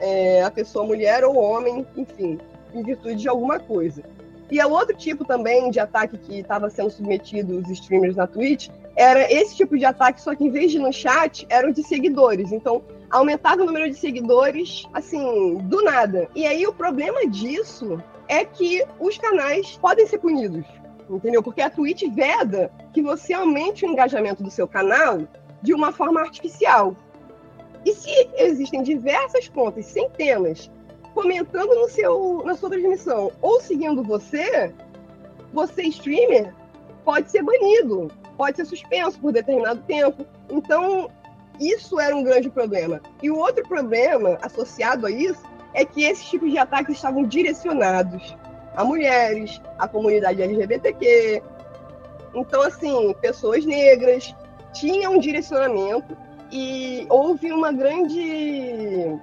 Speaker 1: é, a pessoa mulher ou homem, enfim, em virtude de alguma coisa. E o outro tipo também de ataque que estava sendo submetido os streamers na Twitch era esse tipo de ataque, só que em vez de no chat, eram de seguidores. Então, aumentava o número de seguidores, assim, do nada. E aí o problema disso é que os canais podem ser punidos, entendeu? Porque a Twitch veda que você aumente o engajamento do seu canal de uma forma artificial. E se existem diversas contas, centenas, comentando no seu, na sua transmissão ou seguindo você, você, streamer, pode ser banido, pode ser suspenso por determinado tempo. Então, isso era um grande problema. E o outro problema associado a isso é que esses tipos de ataques estavam direcionados a mulheres, a comunidade LGBTQ, Então, assim, pessoas negras tinham um direcionamento e houve uma grande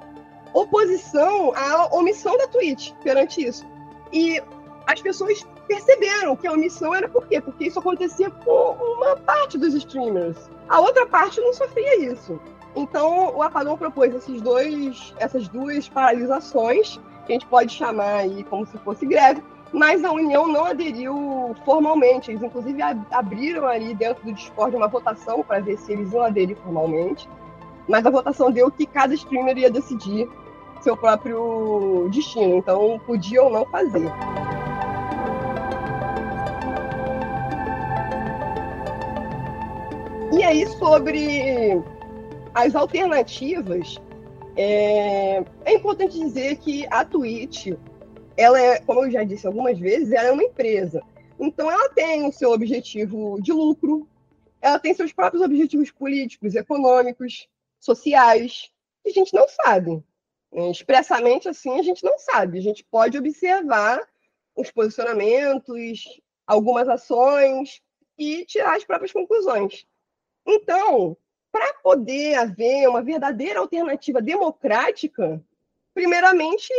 Speaker 1: oposição à omissão da Twitch perante isso. E as pessoas perceberam que a omissão era por quê? Porque isso acontecia com uma parte dos streamers. A outra parte não sofria isso. Então, o Apagão propôs esses dois, essas duas paralisações, que a gente pode chamar aí como se fosse greve, mas a União não aderiu formalmente. Eles, inclusive, abriram ali dentro do Discord uma votação para ver se eles iam aderir formalmente. Mas a votação deu que cada streamer ia decidir seu próprio destino. Então, podia ou não fazer. E aí, sobre as alternativas, é, é importante dizer que a Twitch ela é, como eu já disse algumas vezes, ela é uma empresa. Então, ela tem o seu objetivo de lucro, ela tem seus próprios objetivos políticos, econômicos, sociais, que a gente não sabe. Expressamente assim, a gente não sabe. A gente pode observar os posicionamentos, algumas ações e tirar as próprias conclusões. Então, para poder haver uma verdadeira alternativa democrática, primeiramente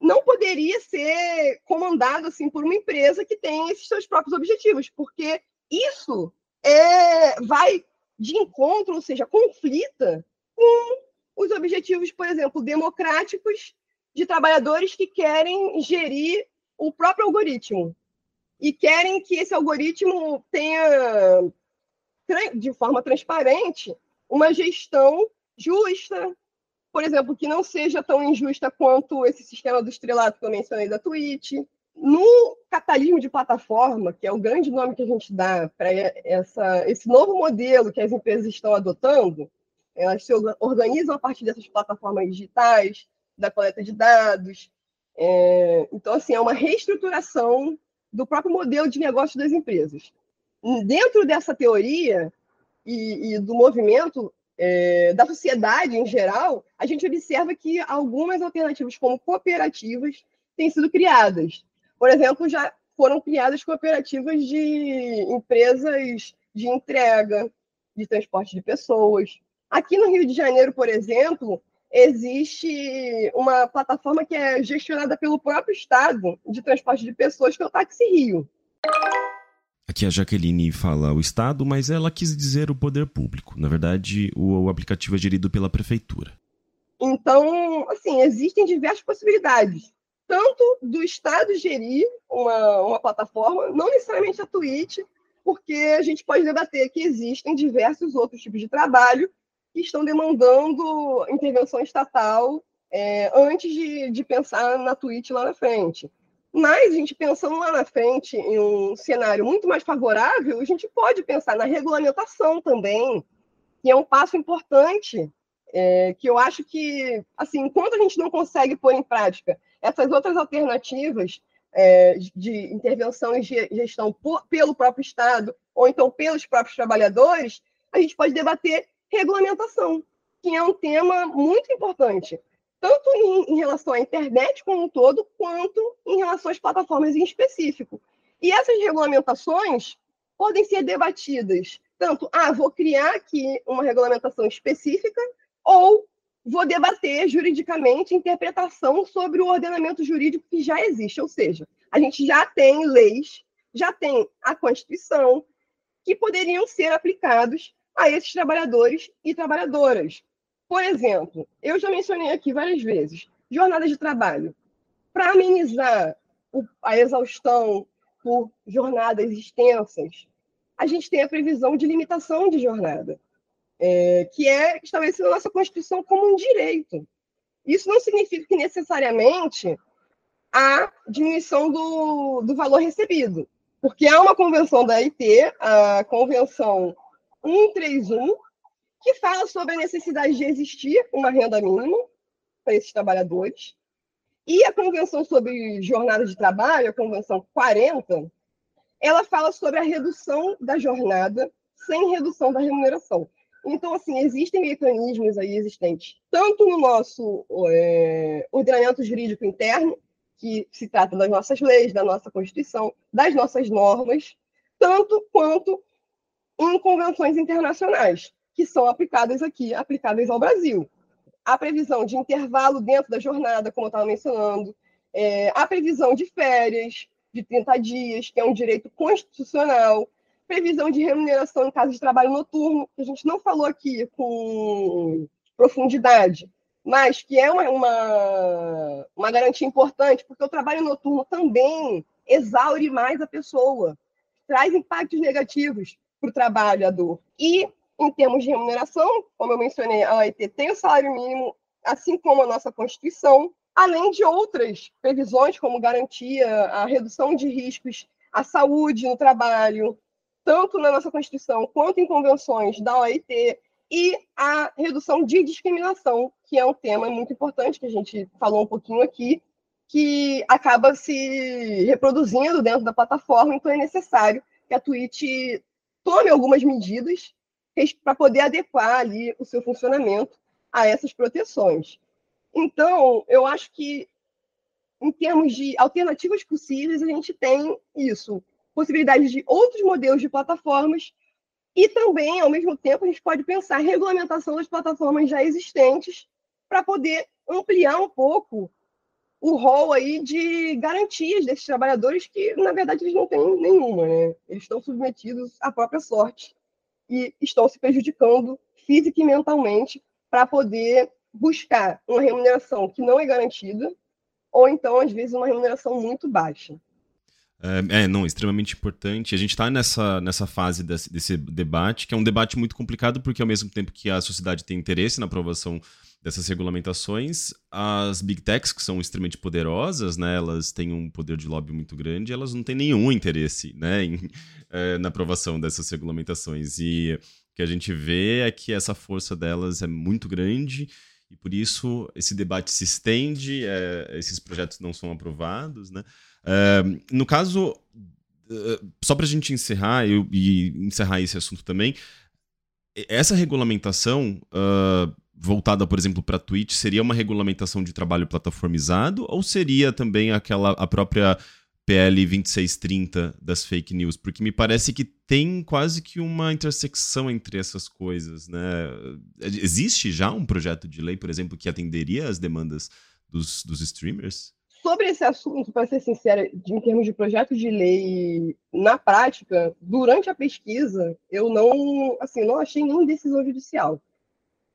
Speaker 1: não poderia ser comandado assim por uma empresa que tem esses seus próprios objetivos, porque isso é, vai de encontro, ou seja, conflita com os objetivos, por exemplo, democráticos de trabalhadores que querem gerir o próprio algoritmo e querem que esse algoritmo tenha, de forma transparente, uma gestão justa, por exemplo, que não seja tão injusta quanto esse sistema do estrelato que eu mencionei da Twitch. No capitalismo de plataforma, que é o grande nome que a gente dá para esse novo modelo que as empresas estão adotando, elas se organizam a partir dessas plataformas digitais, da coleta de dados. É, então, assim, é uma reestruturação do próprio modelo de negócio das empresas. Dentro dessa teoria e, e do movimento, é, da sociedade em geral, a gente observa que algumas alternativas, como cooperativas, têm sido criadas. Por exemplo, já foram criadas cooperativas de empresas de entrega, de transporte de pessoas. Aqui no Rio de Janeiro, por exemplo, existe uma plataforma que é gestionada pelo próprio Estado de transporte de pessoas, que é o Táxi Rio.
Speaker 2: Aqui a Jaqueline fala o Estado, mas ela quis dizer o poder público. Na verdade, o, aplicativo é gerido pela prefeitura.
Speaker 1: Então, assim, existem diversas possibilidades. Tanto do Estado gerir uma, uma plataforma, não necessariamente a Twitch, porque a gente pode debater que existem diversos outros tipos de trabalho que estão demandando intervenção estatal é, antes de, de pensar na Twitch lá na frente. Mas a gente pensando lá na frente em um cenário muito mais favorável, a gente pode pensar na regulamentação também, que é um passo importante, é, que eu acho que, assim, enquanto a gente não consegue pôr em prática essas outras alternativas é, de intervenção e gestão por, pelo próprio Estado, ou então pelos próprios trabalhadores, a gente pode debater regulamentação, que é um tema muito importante tanto em, em, relação à internet como um todo, quanto em relação às plataformas em específico. E essas regulamentações podem ser debatidas tanto, ah, vou criar aqui uma regulamentação específica, ou vou debater juridicamente interpretação sobre o ordenamento jurídico que já existe. Ou seja, a gente já tem leis, já tem a Constituição, que poderiam ser aplicados a esses trabalhadores e trabalhadoras. Por exemplo, eu já mencionei aqui várias vezes, jornada de trabalho. Para amenizar a exaustão por jornadas extensas, a gente tem a previsão de limitação de jornada, é, que é estabelecida na nossa Constituição como um direito. Isso não significa que necessariamente há diminuição do, do valor recebido, porque há uma convenção da IT, a Convenção 131, que fala sobre a necessidade de existir uma renda mínima para esses trabalhadores. E a Convenção sobre Jornada de Trabalho, a Convenção 40, ela fala sobre a redução da jornada sem redução da remuneração. Então, assim, existem mecanismos aí existentes, tanto no nosso é, ordenamento jurídico interno, que se trata das nossas leis, da nossa Constituição, das nossas normas, tanto quanto em convenções internacionais, que são aplicadas aqui, aplicáveis ao Brasil. A previsão de intervalo dentro da jornada, como eu estava mencionando, é, a previsão de férias de 30 dias, que é um direito constitucional, previsão de remuneração em caso de trabalho noturno, que a gente não falou aqui com profundidade, mas que é uma, uma, uma garantia importante, porque o trabalho noturno também exaure mais a pessoa, traz impactos negativos para o trabalhador. E, em termos de remuneração, como eu mencionei, a OIT tem o salário mínimo, assim como a nossa Constituição, além de outras previsões, como garantia, a redução de riscos à saúde no trabalho, tanto na nossa Constituição quanto em convenções da OIT, e a redução de discriminação, que é um tema muito importante que a gente falou um pouquinho aqui, que acaba se reproduzindo dentro da plataforma, então é necessário que a Twitch tome algumas medidas para poder adequar ali o seu funcionamento a essas proteções. Então, eu acho que em termos de alternativas possíveis, a gente tem isso, possibilidades de outros modelos de plataformas e também, ao mesmo tempo, a gente pode pensar em regulamentação das plataformas já existentes para poder ampliar um pouco o rol aí de garantias desses trabalhadores que, na verdade, eles não têm nenhuma, né? Eles estão submetidos à própria sorte e estão se prejudicando física e mentalmente para poder buscar uma remuneração que não é garantida ou então, às vezes, uma remuneração muito baixa.
Speaker 2: É, não, extremamente importante. A gente está nessa, nessa fase desse, desse, debate, que é um debate muito complicado, porque ao mesmo tempo que a sociedade tem interesse na aprovação dessas regulamentações, as big techs, que são extremamente poderosas, né, elas têm um poder de lobby muito grande, elas não têm nenhum interesse né, em, é, na aprovação dessas regulamentações. E o que a gente vê é que essa força delas é muito grande e por isso esse debate se estende, é, esses projetos não são aprovados, né? No caso, uh, só para a gente encerrar eu, e encerrar esse assunto também, essa regulamentação uh, voltada, por exemplo, para Twitch, seria uma regulamentação de trabalho plataformizado ou seria também aquela a própria PL 2630 das fake news? Porque me parece que tem quase que uma intersecção entre essas coisas, né? Existe já um projeto de lei, por exemplo, que atenderia às demandas dos, dos streamers?
Speaker 1: Sobre esse assunto, para ser sincera, de, em termos de projeto de lei, na prática, durante a pesquisa, eu não, assim, não achei nenhuma decisão judicial.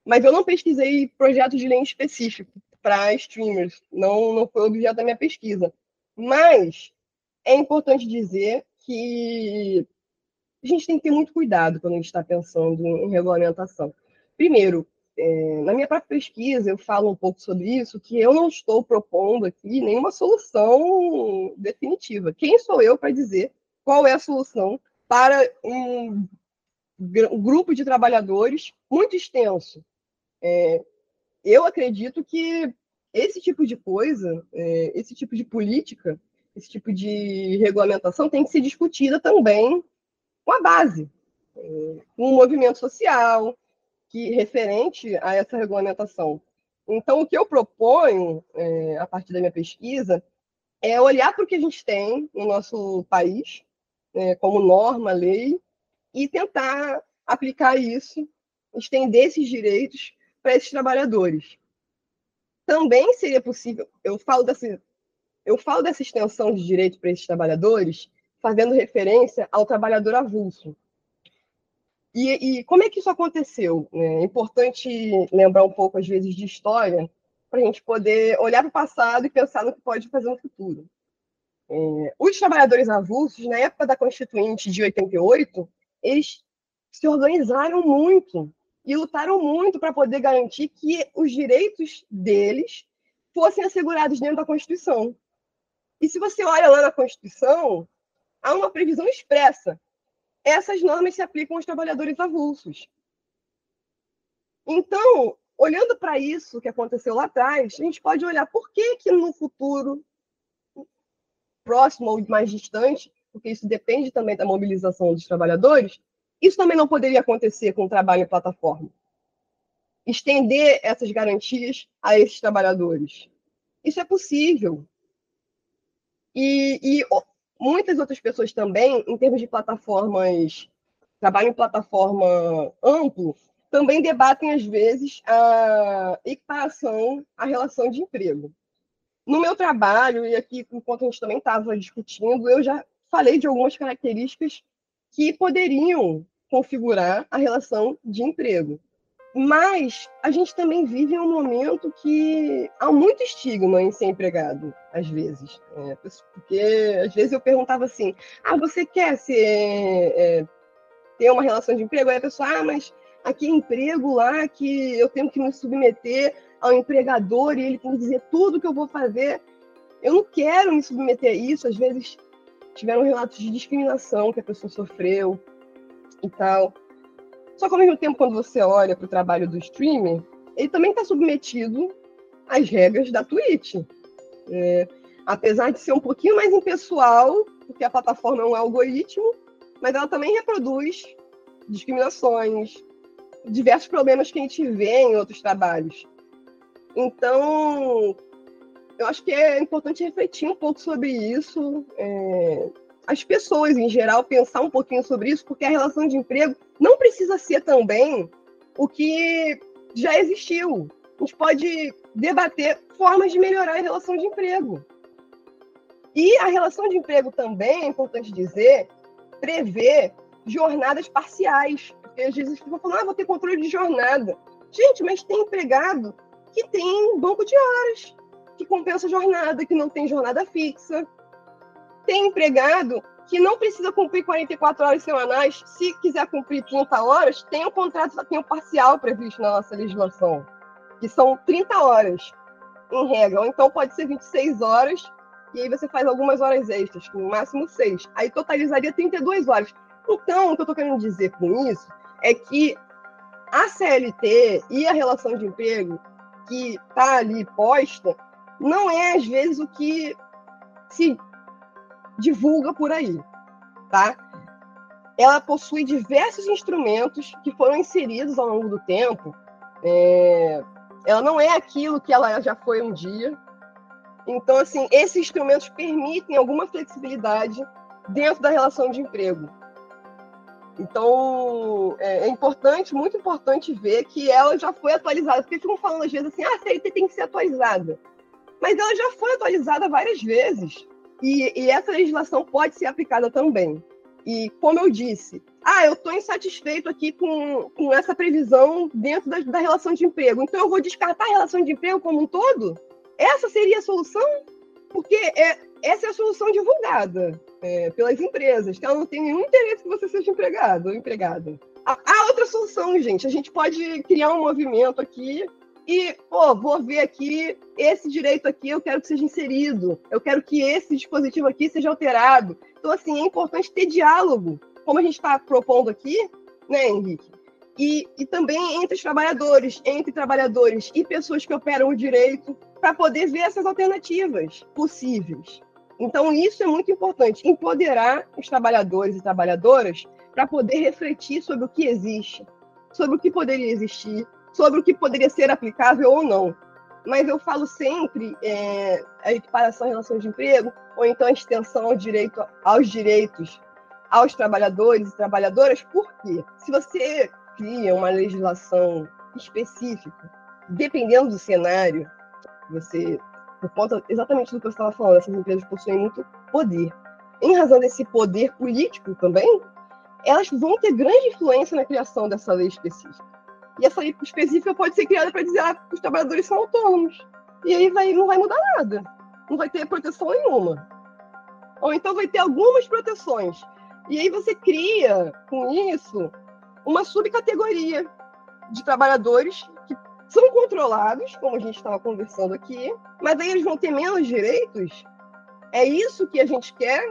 Speaker 1: Mas eu não pesquisei projeto de lei em específico para streamers, não, não foi objeto da minha pesquisa. Mas é importante dizer que a gente tem que ter muito cuidado quando a gente está pensando em regulamentação. Primeiro, é, na minha própria pesquisa, eu falo um pouco sobre isso, que eu não estou propondo aqui nenhuma solução definitiva. Quem sou eu para dizer qual é a solução para um, um grupo de trabalhadores muito extenso? É, eu acredito que esse tipo de coisa, é, esse tipo de política, esse tipo de regulamentação tem que ser discutida também com a base, é, com o movimento social, que referente a essa regulamentação. Então, o que eu proponho, é, a partir da minha pesquisa, é olhar para o que a gente tem no nosso país, é, como norma, lei, e tentar aplicar isso, estender esses direitos para esses trabalhadores. Também seria possível, eu falo dessa, eu falo dessa extensão de direito para esses trabalhadores, fazendo referência ao trabalhador avulso, e, e, como é que isso aconteceu? É importante lembrar um pouco, às vezes, de história, para a gente poder olhar para o passado e pensar no que pode fazer no futuro. É, os trabalhadores avulsos, na época da Constituinte de 88, eles se organizaram muito e lutaram muito para poder garantir que os direitos deles fossem assegurados dentro da Constituição. E se você olha lá na Constituição, há uma previsão expressa essas normas se aplicam aos trabalhadores avulsos. Então, olhando para isso que aconteceu lá atrás, a gente pode olhar por que, que no futuro próximo ou mais distante, porque isso depende também da mobilização dos trabalhadores, isso também não poderia acontecer com o trabalho em plataforma. Estender essas garantias a esses trabalhadores. Isso é possível. E, e muitas outras pessoas também, em termos de plataformas, trabalho em plataforma amplo, também debatem, às vezes, a equiparação à relação de emprego. No meu trabalho, e aqui, enquanto a gente também estava discutindo, eu já falei de algumas características que poderiam configurar a relação de emprego. Mas a gente também vive um momento que há muito estigma em ser empregado, às vezes. É, porque às vezes eu perguntava assim: ah, você quer ser, é, ter uma relação de emprego? Aí a pessoa, ah, mas aqui é emprego lá que eu tenho que me submeter ao empregador e ele tem que dizer tudo que eu vou fazer. Eu não quero me submeter a isso. Às vezes tiveram relatos de discriminação que a pessoa sofreu e tal. Só que ao mesmo tempo, quando você olha para o trabalho do streamer, ele também está submetido às regras da Twitch. É, apesar de ser um pouquinho mais impessoal, porque a plataforma é um algoritmo, mas ela também reproduz discriminações, diversos problemas que a gente vê em outros trabalhos. Então, eu acho que é importante refletir um pouco sobre isso. É, as pessoas, em geral, pensar um pouquinho sobre isso, porque a relação de emprego não precisa ser também o que já existiu. A gente pode debater formas de melhorar a relação de emprego. E a relação de emprego também, é importante dizer, prevê jornadas parciais. Porque às vezes ficam falando, ah, vou ter controle de jornada. Gente, mas tem empregado que tem banco de horas, que compensa jornada, que não tem jornada fixa. Tem empregado que não precisa cumprir 44 horas semanais, se quiser cumprir 30 horas, tem um contrato, tem um parcial previsto na nossa legislação, que são 30 horas, em regra, ou então pode ser 26 horas, e aí você faz algumas horas extras, no máximo 6. Aí totalizaria 32 horas. Então, o que eu estou querendo dizer com isso é que a CLT e a relação de emprego que está ali posta não é, às vezes, o que se divulga por aí, tá? Ela possui diversos instrumentos que foram inseridos ao longo do tempo. É... Ela não é aquilo que ela já foi um dia. Então, assim, esses instrumentos permitem alguma flexibilidade dentro da relação de emprego. Então, é, é, importante, muito importante ver que ela já foi atualizada, porque ficam falando às vezes assim, ah, a CLT tem que ser atualizada. Mas ela já foi atualizada várias vezes. E, e essa legislação pode ser aplicada também. E, como eu disse, ah, eu estou insatisfeito aqui com, com essa previsão dentro da, da, relação de emprego, então eu vou descartar a relação de emprego como um todo? Essa seria a solução? Porque é, essa é a solução divulgada é, pelas empresas, que ela não tem nenhum interesse que você seja empregado ou empregada. Há outra solução, gente. A gente pode criar um movimento aqui e, pô, vou ver aqui esse direito aqui, eu quero que seja inserido, eu quero que esse dispositivo aqui seja alterado. Então, assim, é importante ter diálogo, como a gente está propondo aqui, né, Henrique? E, e também entre os trabalhadores, entre trabalhadores e pessoas que operam o direito, para poder ver essas alternativas possíveis. Então, isso é muito importante, empoderar os trabalhadores e trabalhadoras para poder refletir sobre o que existe, sobre o que poderia existir, sobre o que poderia ser aplicável ou não. Mas eu falo sempre é, a equiparação em relação de emprego, ou então a extensão ao direito, aos direitos aos trabalhadores e trabalhadoras, porque se você cria uma legislação específica, dependendo do cenário, você, por conta exatamente do que você estava falando, essas empresas possuem muito poder. Em razão desse poder político também, elas vão ter grande influência na criação dessa lei específica. E essa lei específica pode ser criada para dizer ah, que os trabalhadores são autônomos. E aí vai, não vai mudar nada. Não vai ter proteção nenhuma. Ou então vai ter algumas proteções. E aí você cria, com isso, uma subcategoria de trabalhadores que são controlados, como a gente estava conversando aqui, mas aí eles vão ter menos direitos. É isso que a gente quer?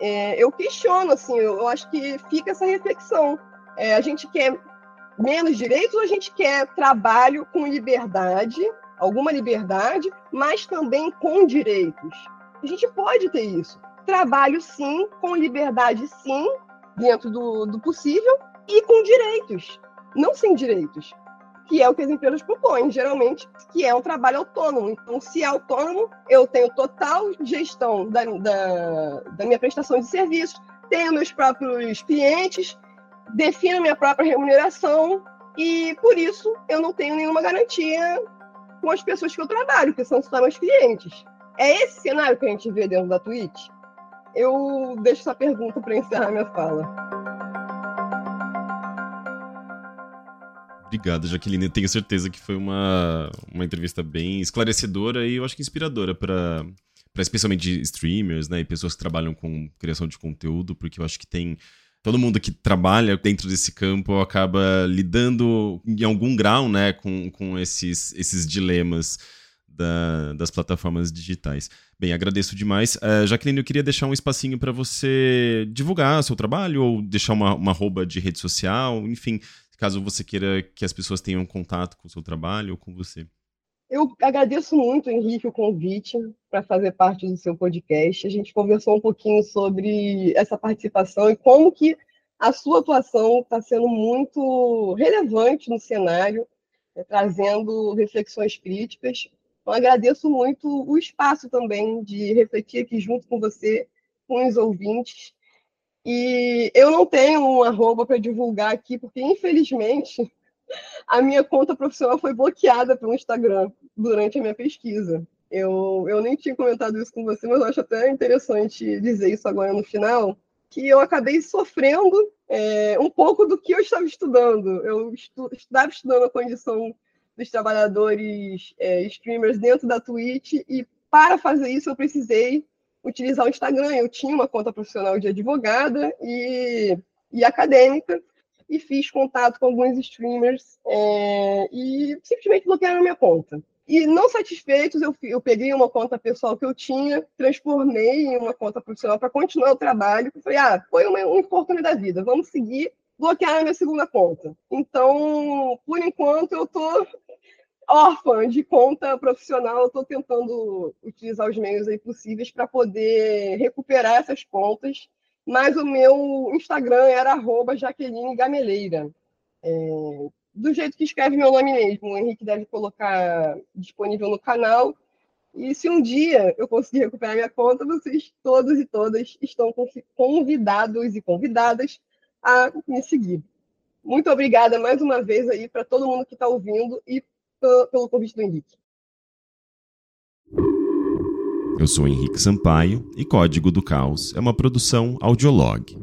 Speaker 1: É, eu questiono, assim, eu, eu, acho que fica essa reflexão. É, a gente quer menos direitos ou a gente quer trabalho com liberdade, alguma liberdade, mas também com direitos? A gente pode ter isso. Trabalho, sim, com liberdade, sim, dentro do, do possível, e com direitos, não sem direitos. que é o que as empresas propõem, geralmente, que é um trabalho autônomo. Então, se é autônomo, eu tenho total gestão da, da, da minha prestação de serviços, tenho meus próprios clientes, defino minha própria remuneração e, por isso, eu não tenho nenhuma garantia com as pessoas que eu trabalho, que são só meus clientes. É esse cenário que a gente vê dentro da Twitch? Eu deixo essa pergunta para encerrar minha fala.
Speaker 2: Obrigado, Jaqueline. Eu tenho certeza que foi uma, uma entrevista bem esclarecedora e eu acho que inspiradora para especialmente streamers, né, e pessoas que trabalham com criação de conteúdo, porque eu acho que tem todo mundo que trabalha dentro desse campo acaba lidando em algum grau, né, com, com esses, esses dilemas da, das plataformas digitais. Bem, agradeço demais. Uh, Jaqueline, eu queria deixar um espacinho para você divulgar seu trabalho ou deixar uma, uma arroba de rede social, enfim, caso você queira que as pessoas tenham contato com o seu trabalho ou com você.
Speaker 1: Eu agradeço muito, Henrique, o convite para fazer parte do seu podcast. A gente conversou um pouquinho sobre essa participação e como que a sua atuação está sendo muito relevante no cenário, né, trazendo reflexões críticas. Então, agradeço muito o espaço também de refletir aqui junto com você, com os ouvintes, e eu não tenho um arroba para divulgar aqui, porque infelizmente a minha conta profissional foi bloqueada pelo Instagram durante a minha pesquisa. Eu, eu nem tinha comentado isso com você, mas eu acho até interessante dizer isso agora no final, que eu acabei sofrendo é, um pouco do que eu estava estudando. Eu estu, estava estudando a condição dos trabalhadores é, streamers dentro da Twitch e para fazer isso eu precisei utilizar o Instagram. Eu tinha uma conta profissional de advogada e, e acadêmica, e fiz contato com alguns streamers é, e simplesmente bloquearam a minha conta. E não satisfeitos, eu, eu peguei uma conta pessoal que eu tinha, transformei em uma conta profissional para continuar o trabalho. Falei, ah, foi uma, um infortúnio da vida, vamos seguir bloquear a minha segunda conta. Então, por enquanto, eu estou órfã de conta profissional, estou tentando utilizar os meios aí possíveis para poder recuperar essas contas, mas o meu Instagram era arroba Jaqueline Gameleira. É, do jeito que escreve meu nome mesmo, o Henrique deve colocar disponível no canal. E se um dia eu conseguir recuperar minha conta, vocês todos e todas estão convidados e convidadas a me seguir. Muito obrigada mais uma vez aí para todo mundo que está ouvindo e pelo convite do Henrique.
Speaker 2: Eu sou Henrique Sampaio e Código do Caos é uma produção audiolog.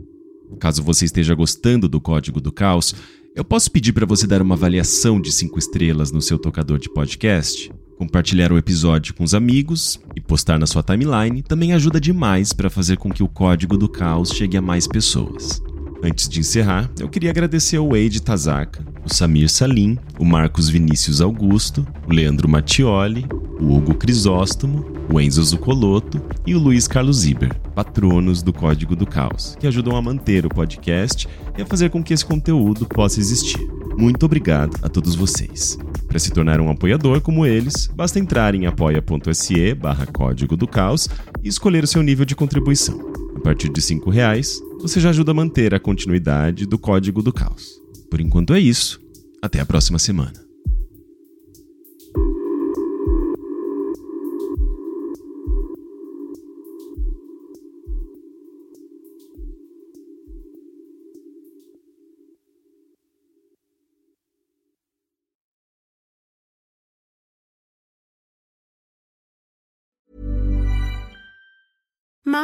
Speaker 2: Caso você esteja gostando do Código do Caos, eu posso pedir para você dar uma avaliação de 5 estrelas no seu tocador de podcast? Compartilhar o episódio com os amigos e postar na sua timeline também ajuda demais para fazer com que o Código do Caos chegue a mais pessoas. Antes de encerrar, eu queria agradecer ao Wade Tazaka, o Samir Salim, o Marcos Vinícius Augusto, o Leandro Mattioli, o Hugo Crisóstomo, o Enzo Zucoloto e o Luiz Carlos Iber, patronos do Código do Caos, que ajudam a manter o podcast e a fazer com que esse conteúdo possa existir. Muito obrigado a todos vocês. Para se tornar um apoiador como eles, basta entrar em apoia.se barra Código do Caos e escolher o seu nível de contribuição. A partir de R$ reais, você já ajuda a manter a continuidade do Código do Caos. Por enquanto é isso. Até a próxima semana.